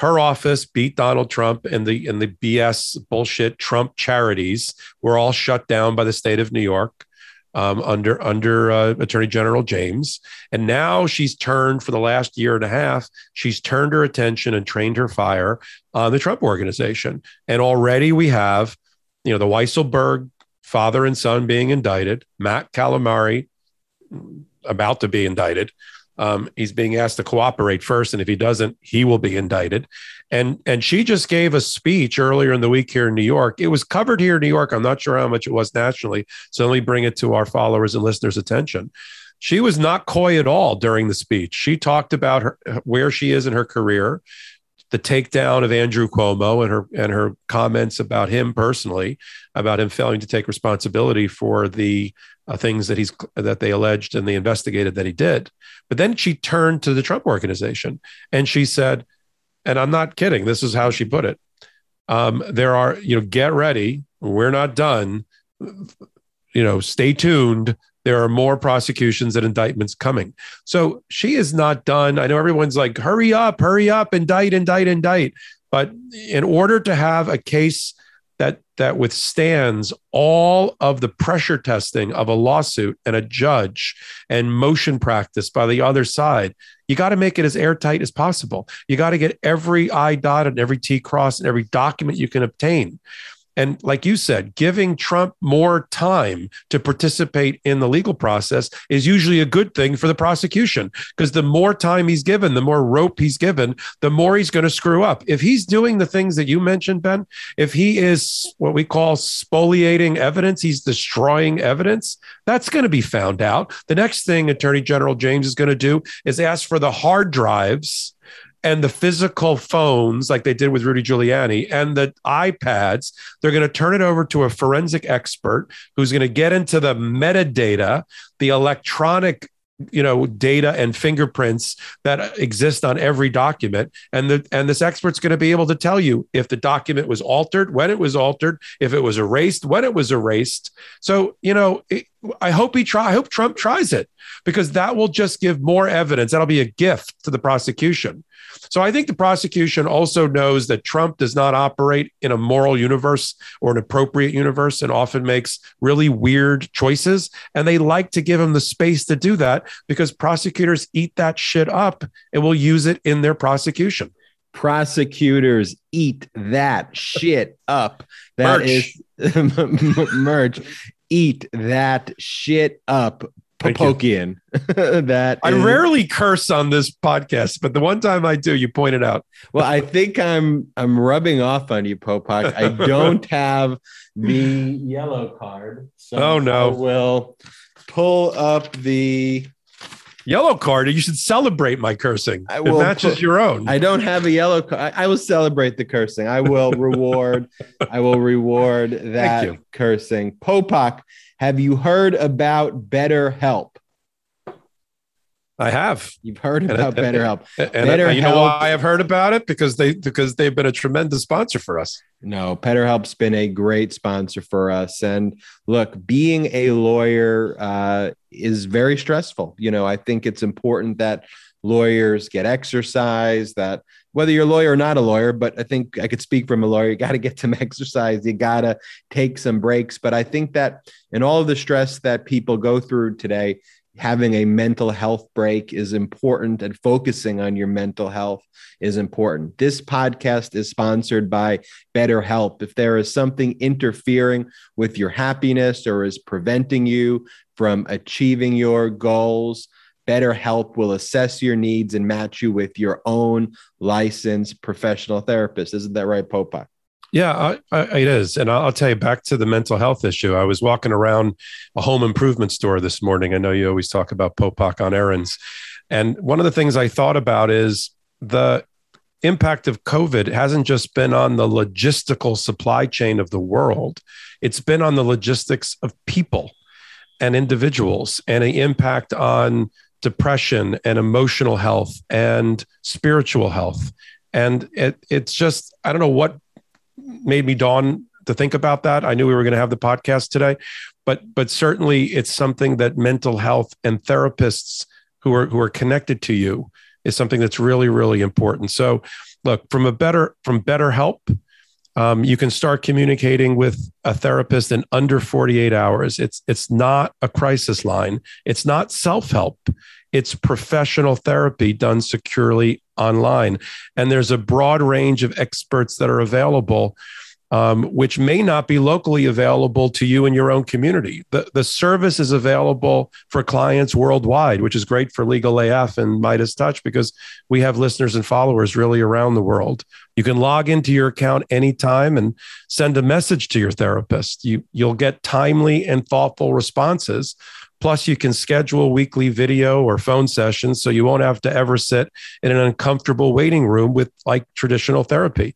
her office beat Donald Trump and the and the BS bullshit Trump charities were all shut down by the state of New York um, under under uh, Attorney General James, and now she's turned for the last year and a half. She's turned her attention and trained her fire on the Trump organization, and already we have, you know, the Weisselberg father and son being indicted, Matt Calamari about to be indicted. Um, he's being asked to cooperate first, and if he doesn't, he will be indicted. And and she just gave a speech earlier in the week here in New York. It was covered here in New York. I'm not sure how much it was nationally. So let me bring it to our followers and listeners' attention. She was not coy at all during the speech. She talked about her where she is in her career, the takedown of Andrew Cuomo and her and her comments about him personally, about him failing to take responsibility for the uh, things that he's that they alleged and they investigated that he did. But then she turned to the Trump organization and she said, and I'm not kidding. This is how she put it. Um, there are, you know, get ready. We're not done. You know, stay tuned. There are more prosecutions and indictments coming. So she is not done. I know everyone's like, hurry up, hurry up, indict, indict, indict. But in order to have a case that that withstands all of the pressure testing of a lawsuit and a judge and motion practice by the other side. You got to make it as airtight as possible. You got to get every i dotted and every t crossed and every document you can obtain and like you said, giving Trump more time to participate in the legal process is usually a good thing for the prosecution because the more time he's given, the more rope he's given, the more he's going to screw up. If he's doing the things that you mentioned, Ben, if he is what we call spoliating evidence, he's destroying evidence, that's going to be found out. The next thing Attorney General James is going to do is ask for the hard drives and the physical phones, like they did with Rudy Giuliani, and the iPads, they're going to turn it over to a forensic expert who's going to get into the metadata, the electronic you know data and fingerprints that exist on every document. And the and this expert's going to be able to tell you if the document was altered when it was altered if it was erased when it was erased. So you know it, i hope he try i hope trump tries it because that will just give more evidence. That'll be a gift to the prosecution so I think the prosecution also knows that Trump does not operate in a moral universe or an appropriate universe and often makes really weird choices. And they like to give him the space to do that because prosecutors eat that shit up and will use it in their prosecution. Prosecutors eat that shit up. That merch. is [laughs] merch. Eat that shit up. Popokian. [laughs] that I is, rarely curse on this podcast, but the one time I do, you pointed out. well, I think I'm I'm rubbing off on you, Popok. I [laughs] don't have the yellow card. So oh no. I will pull up the yellow card. You should celebrate my cursing. I will it matches put, your own. I don't have a yellow card. I, I will celebrate the cursing. I will reward. I will reward [laughs] that cursing. Popok have you heard about BetterHelp? I have. You've heard about [laughs] and, BetterHelp. And, and, BetterHelp. you know why I have heard about it? Because they because they've been a tremendous sponsor for us. No, BetterHelp's been a great sponsor for us. And look, being a lawyer uh, is very stressful. You know, I think it's important that lawyers get exercise, that whether you're a lawyer or not a lawyer, but I think I could speak from a lawyer. You got to get some [laughs] exercise. You got to take some breaks. But I think that in all of the stress that people go through today, having a mental health break is important and focusing on your mental health is important. This podcast is sponsored by BetterHelp. If there is something interfering with your happiness or is preventing you from achieving your goals, BetterHelp will assess your needs and match you with your own licensed professional therapist. Isn't that right, Popa? Yeah, I, I, it is. And I'll, tell you back to the mental health issue. I was walking around a home improvement store this morning. I know you always talk about Popok on errands. And one of the things I thought about is the impact of COVID hasn't just been on the logistical supply chain of the world, it's been on the logistics of people and individuals and an impact on depression and emotional health and spiritual health. And it, it's just, I don't know what made me dawn to think about that. I knew we were going to have the podcast today, but but certainly it's something that mental health and therapists who are who are connected to you is something that's really really important. So, look from a better from BetterHelp, um, you can start communicating with a therapist in under 48 hours. It's it's not a crisis line. It's not self help. It's professional therapy done securely online. And there's a broad range of experts that are available, um, which may not be locally available to you in your own community. The, the service is available for clients worldwide, which is great for Legal AF and Midas Touch because we have listeners and followers really around the world. You can log into your account anytime and send a message to your therapist. You, you'll get timely and thoughtful responses Plus, you can schedule weekly video or phone sessions so you won't have to ever sit in an uncomfortable waiting room with like traditional therapy.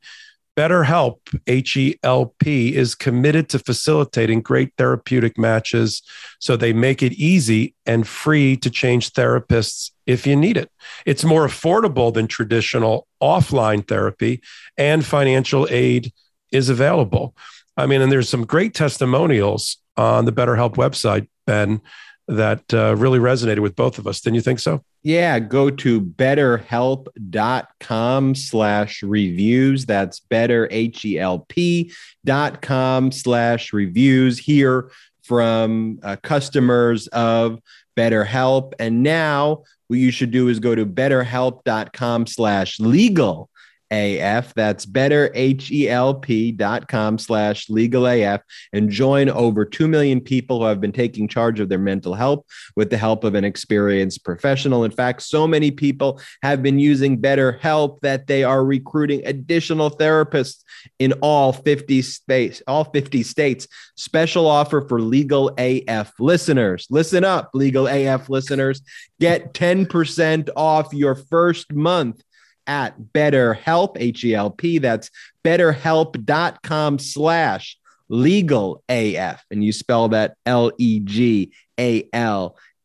BetterHelp, H E L P, is committed to facilitating great therapeutic matches so they make it easy and free to change therapists if you need it. It's more affordable than traditional offline therapy, and financial aid is available. I mean, and there's some great testimonials on the BetterHelp website, Ben, that uh, really resonated with both of us. Didn't you think so? Yeah, go to betterhelp.com slash reviews. That's better, H-E-L-P dot com slash reviews. Hear from uh, customers of BetterHelp. And now what you should do is go to betterhelp.com slash legal AF. That's betterhelp.com slash legal AF and join over 2 million people who have been taking charge of their mental health with the help of an experienced professional. In fact, so many people have been using BetterHelp that they are recruiting additional therapists in all 50 states, all 50 states. Special offer for legal AF listeners. Listen up, legal AF listeners. Get 10% off your first month at BetterHelp, H-E-L-P. That's betterhelp.com slash legal AF. And you spell that L-E-G-A-L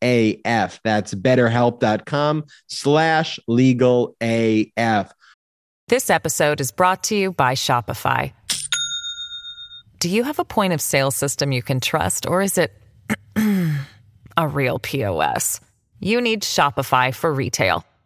AF. That's betterhelp.com slash legal AF. This episode is brought to you by Shopify. Do you have a point of sale system you can trust, or is it [clears throat] a real POS? You need Shopify for retail.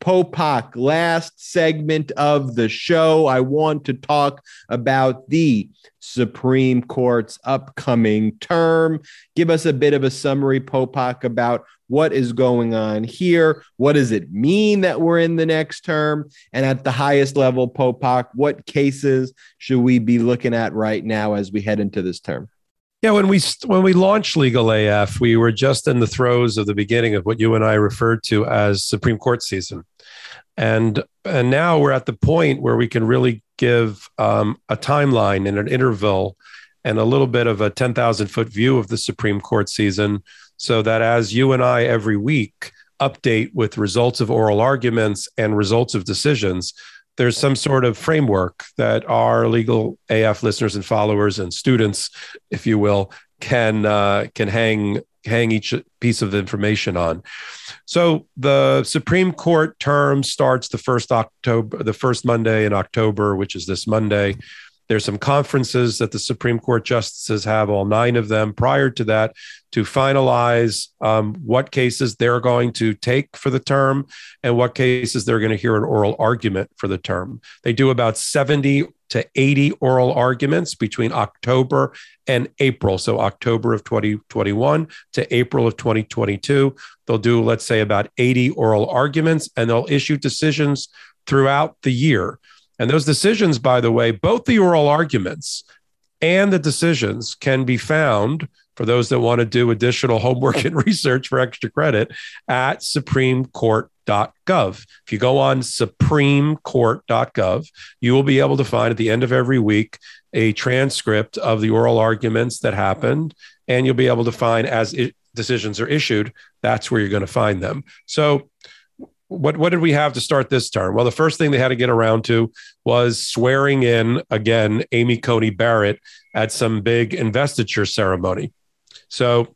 Popok, last segment of the show. I want to talk about the Supreme Court's upcoming term. Give us a bit of a summary, Popok, about what is going on here. What does it mean that we're in the next term? And at the highest level, Popok, what cases should we be looking at right now as we head into this term? Yeah, when we when we launched Legal AF, we were just in the throes of the beginning of what you and I referred to as Supreme Court season, and and now we're at the point where we can really give um, a timeline and an interval and a little bit of a ten thousand foot view of the Supreme Court season, so that as you and I every week update with results of oral arguments and results of decisions, there's some sort of framework that our legal AF listeners and followers and students, if you will, can uh, can hang hang each piece of information on. So the Supreme Court term starts the first October, the first Monday in October, which is this Monday. There's some conferences that the Supreme Court justices have, all nine of them, prior to that, to finalize um, what cases they're going to take for the term and what cases they're going to hear an oral argument for the term. They do about 70 to 80 oral arguments between October and April. So, October of 2021 to April of 2022. They'll do, let's say, about 80 oral arguments and they'll issue decisions throughout the year. And those decisions, by the way, both the oral arguments and the decisions can be found for those that want to do additional [laughs] homework and research for extra credit at supremecourt.gov. If you go on supremecourt.gov, you will be able to find at the end of every week a transcript of the oral arguments that happened, and you'll be able to find as it, decisions are issued, that's where you're going to find them. So what what did we have to start this term? Well, the first thing they had to get around to was swearing in again Amy Coney Barrett at some big investiture ceremony. So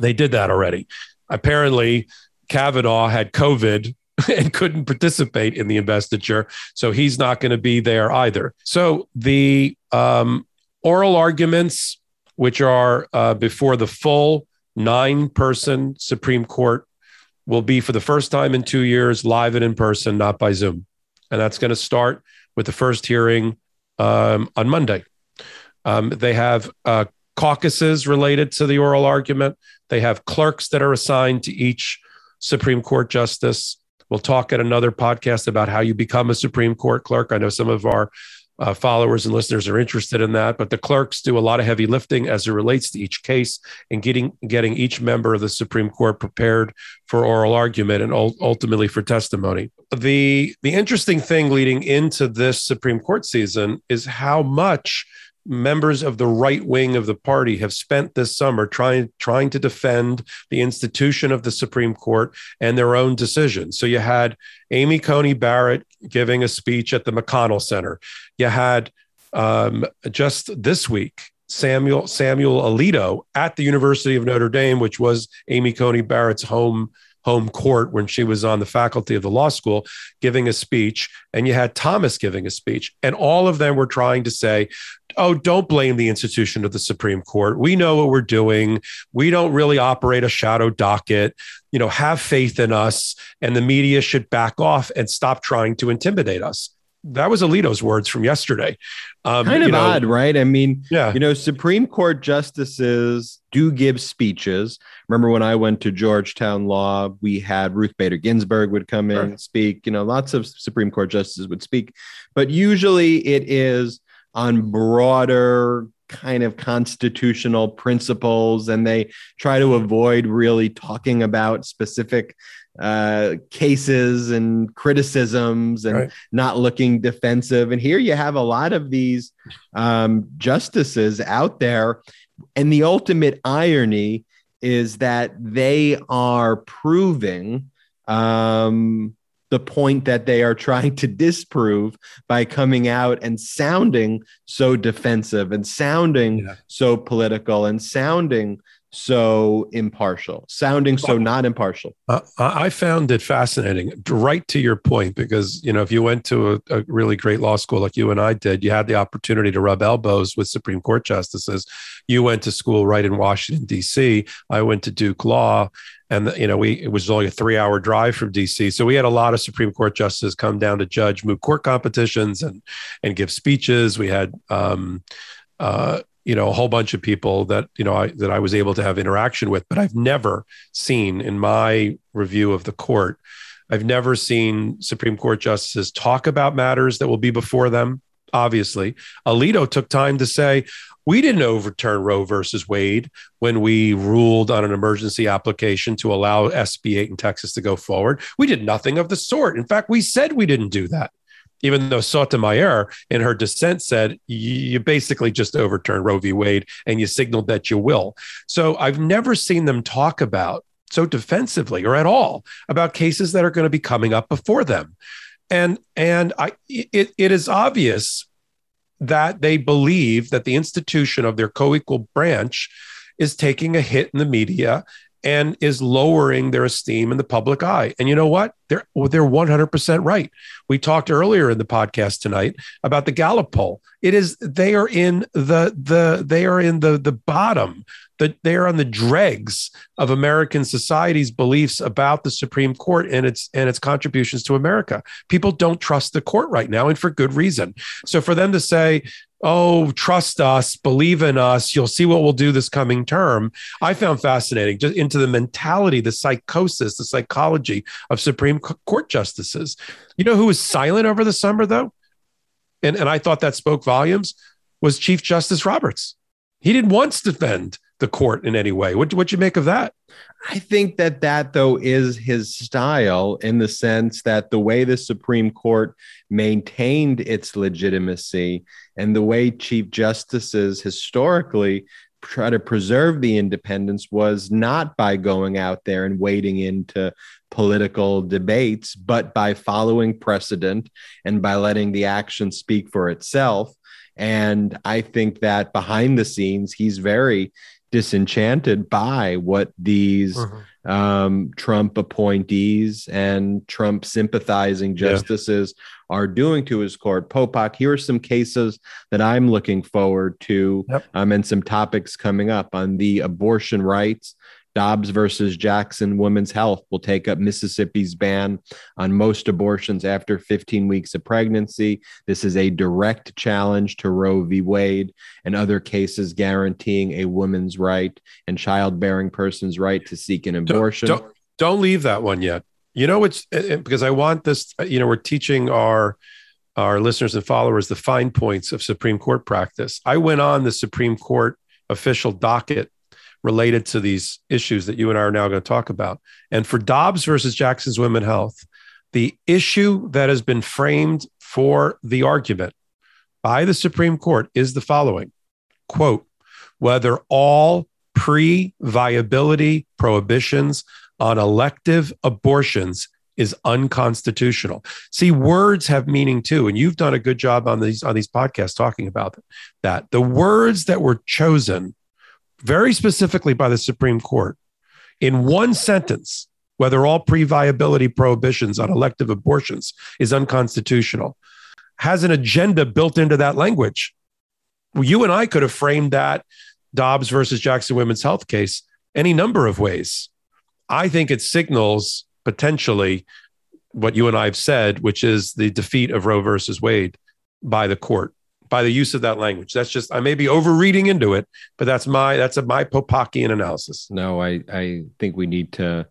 they did that already. Apparently, Kavanaugh had COVID [laughs] and couldn't participate in the investiture, so he's not going to be there either. So the um, oral arguments, which are uh, before the full nine-person Supreme Court will be for the first time in two years live and in person, not by Zoom. And that's going to start with the first hearing um, on Monday. Um, they have uh, caucuses related to the oral argument. They have clerks that are assigned to each Supreme Court justice. We'll talk at another podcast about how you become a Supreme Court clerk. I know some of our uh, followers and listeners are interested in that. But the clerks do a lot of heavy lifting as it relates to each case and getting getting each member of the Supreme Court prepared for oral argument and ultimately for testimony. The the interesting thing leading into this Supreme Court season is how much members of the right wing of the party have spent this summer trying trying to defend the institution of the Supreme Court and their own decisions. So you had Amy Coney Barrett giving a speech at the McConnell Center. You had um, just this week Samuel Samuel Alito at the University of Notre Dame, which was Amy Coney Barrett's home home court when she was on the faculty of the law school giving a speech and you had Thomas giving a speech and all of them were trying to say oh don't blame the institution of the Supreme Court. We know what we're doing. We don't really operate a shadow docket. You know have faith in us and the media should back off and stop trying to intimidate us that was Alito's words from yesterday. Um, kind of know, odd, right? I mean, yeah, you know, Supreme Court justices do give speeches. Remember when I went to Georgetown Law, we had Ruth Bader Ginsburg would come in and speak. You know, lots of Supreme Court justices would speak, but usually it is on broader kind of constitutional principles and they try to avoid really talking about specific uh, cases and criticisms and Right. not looking defensive. And here you have a lot of these um, justices out there. And the ultimate irony is that they are proving um, the point that they are trying to disprove by coming out and sounding so defensive and sounding Yeah. so political and sounding so impartial, sounding so not impartial. Uh, I found it fascinating, right to your point, because you know if you went to a, a really great law school like you and I did, you had the opportunity to rub elbows with Supreme Court justices. You went to school right in Washington D.C. I went to Duke Law, and you know we it was only a three-hour drive from D.C. So we had a lot of Supreme Court justices come down to judge moot court competitions and and give speeches. We had. Um, uh, you know, a whole bunch of people that you know I, that I was able to have interaction with, but I've never seen in my review of the court, I've never seen Supreme Court justices talk about matters that will be before them. Obviously, Alito took time to say we didn't overturn Roe versus Wade when we ruled on an emergency application to allow SB 8 in Texas to go forward. We did nothing of the sort. In fact, we said we didn't do that even though Sotomayor in her dissent said you basically just overturned Roe v. Wade and you signaled that you will. So I've never seen them talk about so defensively or at all about cases that are going to be coming up before them. And and I it, it is obvious that they believe that the institution of their co-equal branch is taking a hit in the media and is lowering their esteem in the public eye. And you know what? They're they're 100% right. We talked earlier in the podcast tonight about the Gallup poll. It is they are in the the they are in the the bottom. That they are on the dregs of American society's beliefs about the Supreme Court and its and its contributions to America. People don't trust the court right now, and for good reason. So for them to say, "Oh, trust us, believe in us, you'll see what we'll do this coming term," I found fascinating. Just into the mentality, the psychosis, the psychology of Supreme Court justices. You know who was silent over the summer, though, and and I thought that spoke volumes. Was Chief Justice Roberts? He didn't once defend the court in any way. What what you make of that? I think that that though is his style in the sense that the way the Supreme Court maintained its legitimacy and the way chief justices historically try to preserve the independence was not by going out there and wading into political debates, but by following precedent and by letting the action speak for itself. And I think that behind the scenes, he's very disenchanted by what these Mm-hmm. um, Trump appointees and Trump sympathizing Yeah. justices are doing to his court. Popok, here are some cases that I'm looking forward to Yep. um, and some topics coming up on the abortion rights. Dobbs versus Jackson Women's Health will take up Mississippi's ban on most abortions after 15 weeks of pregnancy. This is a direct challenge to Roe v. Wade and other cases guaranteeing a woman's right and childbearing person's right to seek an abortion. Don't, don't leave that one yet. You know, it's it- it- because I want this. You know, we're teaching our our listeners and followers the fine points of Supreme Court practice. I went on the Supreme Court official docket related to these issues that you and I are now going to talk about. And for Dobbs versus Jackson's Women Health, the issue that has been framed for the argument by the Supreme Court is the following quote, whether all pre viability prohibitions on elective abortions is unconstitutional. See, words have meaning too, and you've done a good job on these on these podcasts talking about that. The words that were chosen very specifically by the Supreme Court in one sentence, whether all pre-viability prohibitions on elective abortions is unconstitutional, has an agenda built into that language. You and I could have framed that Dobbs versus Jackson Women's Health case any number of ways. I think it signals potentially what you and I have said, which is the defeat of Roe versus Wade by the court, by the use of that language. That's just I may be overreading into it, but that's my that's a my Popokian analysis. No, I, I think we need to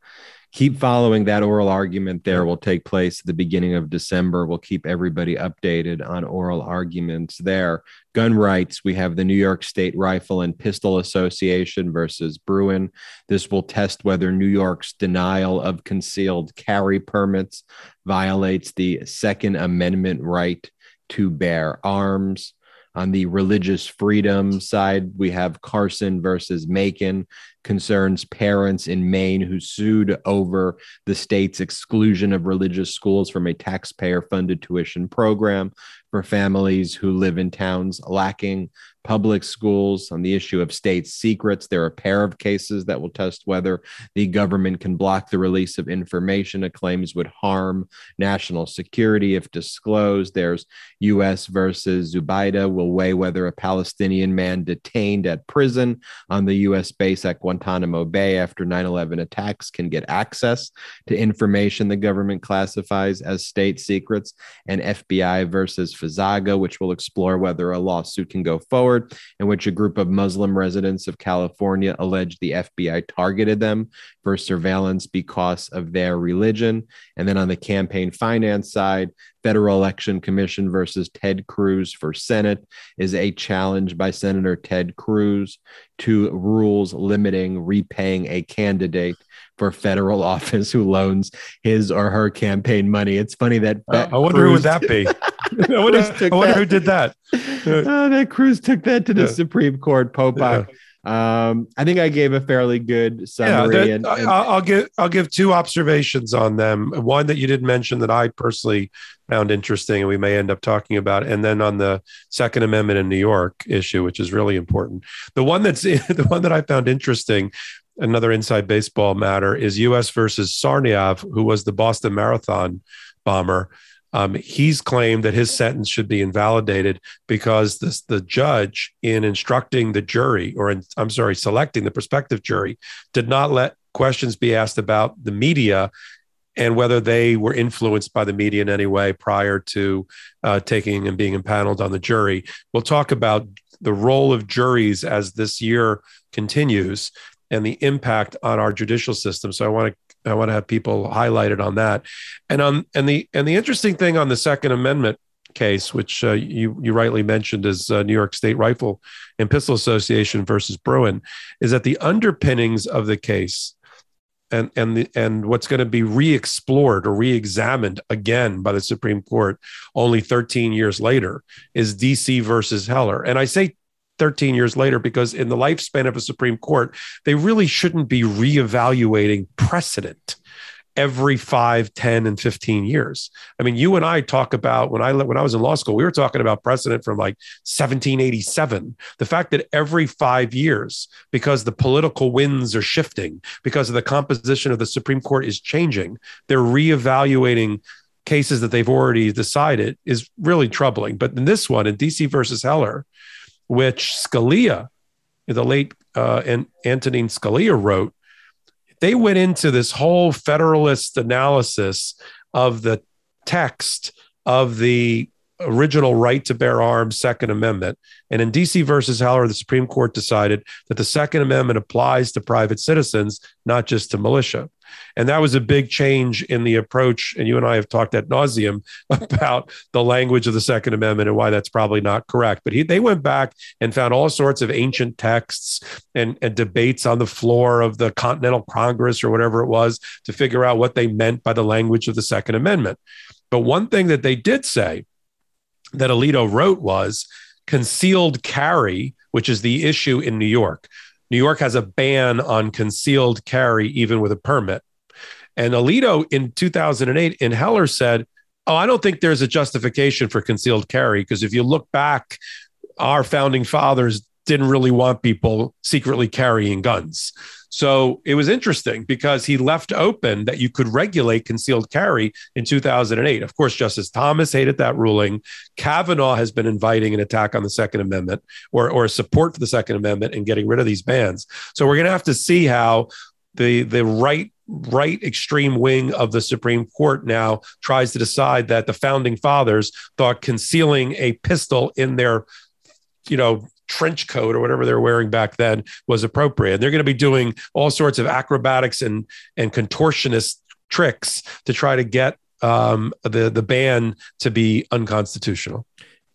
keep following that oral argument there will take place at the beginning of December. We'll keep everybody updated on oral arguments there. Gun rights, we have the New York State Rifle and Pistol Association versus Bruen. This will test whether New York's denial of concealed carry permits violates the Second Amendment right to bear arms. On the religious freedom side, we have Carson versus Makin, concerns parents in Maine who sued over the state's exclusion of religious schools from a taxpayer funded tuition program for families who live in towns lacking public schools on the issue of state secrets. There are a pair of cases that will test whether the government can block the release of information it claims would harm national security if disclosed. There's U.S. versus Zubaydah will weigh whether a Palestinian man detained at prison on the U.S. base at Guantanamo Bay after 9 11 attacks can get access to information the government classifies as state secrets, and FBI versus Fazaga, which will explore whether a lawsuit can go forward forward, in which a group of Muslim residents of California alleged the FBI targeted them for surveillance because of their religion. And then on the campaign finance side, Federal Election Commission versus Ted Cruz for Senate is a challenge by Senator Ted Cruz to rules limiting repaying a candidate for federal [laughs] office who loans his or her campaign money. It's funny that uh, [laughs] [laughs] I wonder Cruz who would that be. I wonder, I wonder who did that. oh, that Cruz took that to the yeah. Supreme Court. Popok. Yeah. Um, I think I gave a fairly good summary. Yeah, and, and, I'll give I'll give two observations on them. One that you didn't mention that I personally found interesting, and we may end up talking about, and then on the Second Amendment in New York issue, which is really important. The one that's [laughs] the one that I found interesting another inside baseball matter is U.S. versus Tsarnaev, who was the Boston Marathon bomber. Um, he's claimed that his sentence should be invalidated because this, the judge, in instructing the jury, or in, I'm sorry, selecting the prospective jury, did not let questions be asked about the media and whether they were influenced by the media in any way prior to uh, taking and being impaneled on the jury. We'll talk about the role of juries as this year continues and the impact on our judicial system. So I want to I want to have people highlighted on that. And on and the and the interesting thing on the Second Amendment case, which uh, you you rightly mentioned is uh, New York State Rifle and Pistol Association versus Bruen, is that the underpinnings of the case and and the, and what's going to be re-explored or re-examined again by the Supreme Court only 13 years later is DC versus Heller. And I say 13 years later because in the lifespan of a Supreme Court, they really shouldn't be reevaluating precedent every 5 10 and 15 years. I mean you and i talk about when i when i was in law school we were talking about precedent from like 1787 the fact that every 5 years because the political winds are shifting because of the composition of the supreme court is changing they're reevaluating cases that they've already decided is really troubling. But in this one in dc versus heller which Scalia, the late uh, and Antonin Scalia wrote, they went into this whole Federalist analysis of the text of the original right to bear arms Second Amendment. And in DC versus Heller, the Supreme Court decided that the Second Amendment applies to private citizens, not just to militia. And that was a big change in the approach. And you and I have talked at nauseum [laughs] about the language of the Second Amendment and why that's probably not correct. But he, they went back and found all sorts of ancient texts and, and debates on the floor of the Continental Congress or whatever it was to figure out what they meant by the language of the Second Amendment. But one thing that they did say that Alito wrote was concealed carry, which is the issue in New York. New York has a ban on concealed carry, even with a permit. And Alito in 2008 in Heller said, Oh, I don't think there's a justification for concealed carry because if you look back, our founding fathers didn't really want people secretly carrying guns. So it was interesting because he left open that you could regulate concealed carry in 2008. Of course, Justice Thomas hated that ruling. Kavanaugh has been inviting an attack on the Second Amendment or, or support for the Second Amendment and getting rid of these bans. So we're going to have to see how the the right right extreme wing of the Supreme Court now tries to decide that the founding fathers thought concealing a pistol in their you know trench coat or whatever they're wearing back then was appropriate. And they're going to be doing all sorts of acrobatics and and contortionist tricks to try to get um, the the ban to be unconstitutional.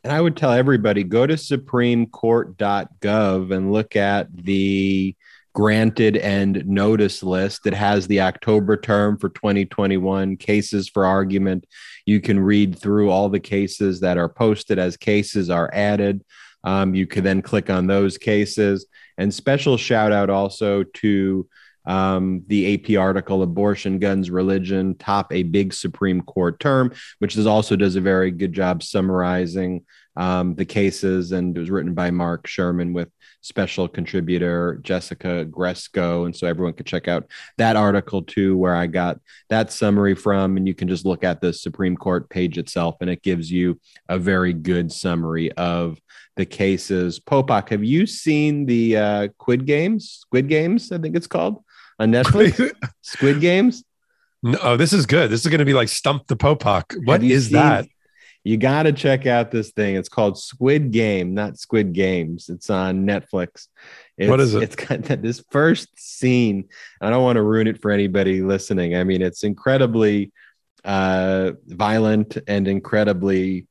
And I would tell everybody go to supremecourt.gov and look at the granted and noted list that has the October term for 2021 cases for argument. You can read through all the cases that are posted as cases are added. Um, you can then click on those cases. And special shout out also to um, the AP article Abortion, Guns, Religion, Top a Big Supreme Court Term, which is also does a very good job summarizing um, the cases. And it was written by Mark Sherman with special contributor Jessica Gresco. And so everyone could check out that article too, where I got that summary from. And you can just look at the Supreme Court page itself, and it gives you a very good summary of the cases. Popok, have you seen the uh, Quid Games? Squid Games, I think it's called on [laughs] Netflix. Squid Games. No, oh, this is good. This is going to be like Stump the Popok. What is seen, that? You got to check out this thing. It's called Squid Game, not Squid Games. It's on Netflix. It's, what is it? It's got this first scene. I don't want to ruin it for anybody listening. I mean, it's incredibly uh, violent and incredibly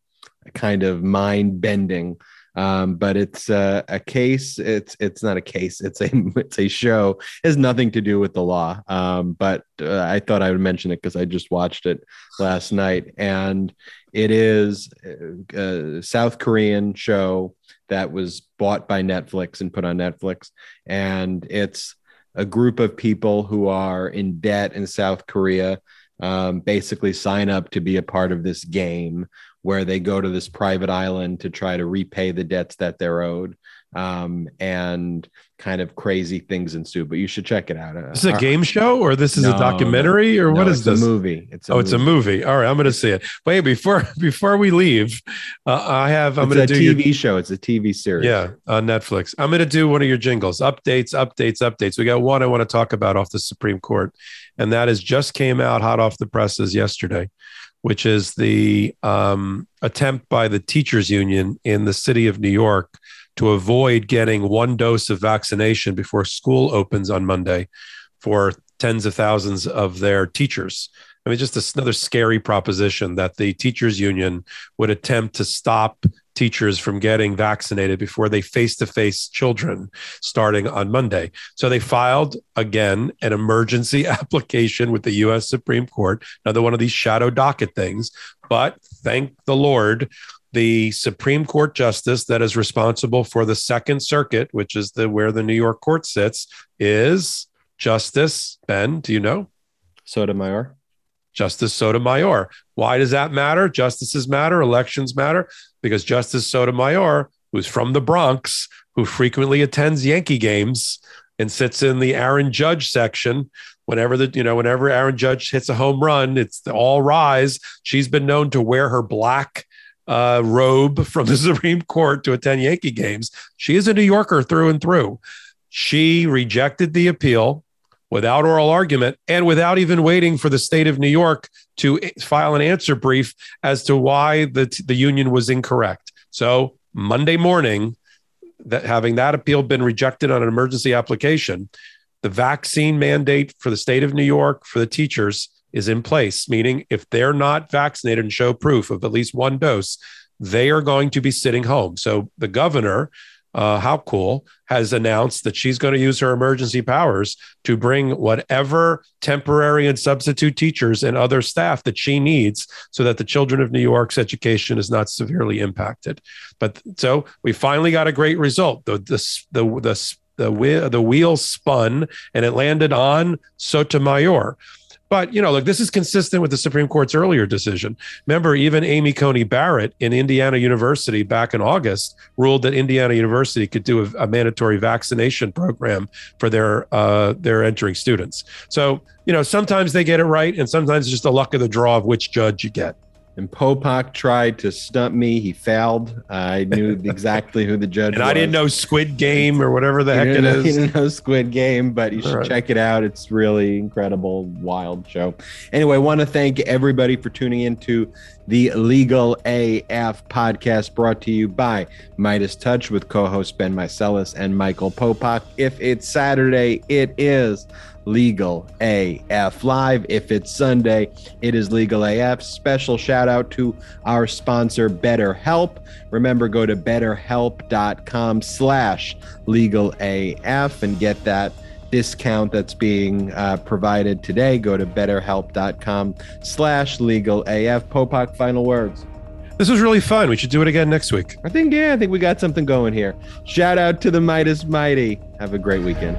kind of mind bending um, but it's uh, a case. It's it's not a case. It's a [laughs] it's a show. It has nothing to do with the law. Um, but uh, I thought I would mention it because I just watched it last night, and it is a South Korean show that was bought by Netflix and put on Netflix, and it's a group of people who are in debt in South Korea. Um, basically sign up to be a part of this game where they go to this private island to try to repay the debts that they're owed. Um, and kind of crazy things ensue. But you should check it out. Uh, this is a game show, or this is no, a documentary, or no, what is this? A movie. It's a oh, movie. it's a movie. All right, I'm going to see it. Wait, before [laughs] before we leave, uh, I have. I'm going to do a TV your, show. It's a TV series. Yeah, on Netflix. I'm going to do one of your jingles. Updates, updates, updates. We got one I want to talk about off the Supreme Court, and that is just came out hot off the presses yesterday which is the um, attempt by the teachers union in the city of New York to avoid getting one dose of vaccination before school opens on Monday for tens of thousands of their teachers. I mean, just another scary proposition that the teachers union would attempt to stop teachers from getting vaccinated before they face to face children starting on Monday. So they filed again an emergency [laughs] application with the US Supreme Court, another one of these shadow docket things. But thank the Lord, the Supreme Court justice that is responsible for the Second Circuit, which is the where the New York court sits, is Justice Ben. Do you know? Sotomayor. Justice Sotomayor. Why does that matter? Justices matter, elections matter, because Justice Sotomayor, who's from the Bronx, who frequently attends Yankee games and sits in the Aaron Judge section, whenever the you know whenever Aaron Judge hits a home run, it's all rise. She's been known to wear her black uh, robe from the [laughs] Supreme Court to attend Yankee games. She is a New Yorker through and through. She rejected the appeal without oral argument and without even waiting for the state of New York to file an answer brief as to why the, the union was incorrect. So Monday morning, that having that appeal been rejected on an emergency application, the vaccine mandate for the state of New York for the teachers is in place, meaning if they're not vaccinated and show proof of at least one dose, they are going to be sitting home. So the governor uh, Hochul, has announced that she's going to use her emergency powers to bring whatever temporary and substitute teachers and other staff that she needs so that the children of New York's education is not severely impacted. But so we finally got a great result. The, the, the, the, the, wheel, the wheel spun and it landed on Sotomayor. But you know, look, this is consistent with the Supreme Court's earlier decision. Remember, even Amy Coney Barrett in Indiana University back in August ruled that Indiana University could do a, a mandatory vaccination program for their uh, their entering students. So you know, sometimes they get it right, and sometimes it's just the luck of the draw of which judge you get. And Popok tried to stump me. He failed. I knew [laughs] exactly who the judge And was. I didn't know Squid Game or whatever the He heck it know- He didn't know Squid Game, but you should All right. check it out. It's really incredible, wild show. Anyway, I want to thank everybody for tuning into the Legal AF podcast brought to you by Midas Touch with co-host Ben Meiselas and Michael Popok. If it's Saturday, it is Legal AF Live. If it's Sunday, it is Legal AF. Special shout out to our sponsor, BetterHelp. Remember, go to betterhelp.com slash legal AF and get that discount that's being uh, provided today. Go to betterhelp.com slash legal AF. Popok, final words. This was really fun. We should do it again next week. I think, yeah, I think we got something going here. Shout out to the Midas Mighty. Have a great weekend.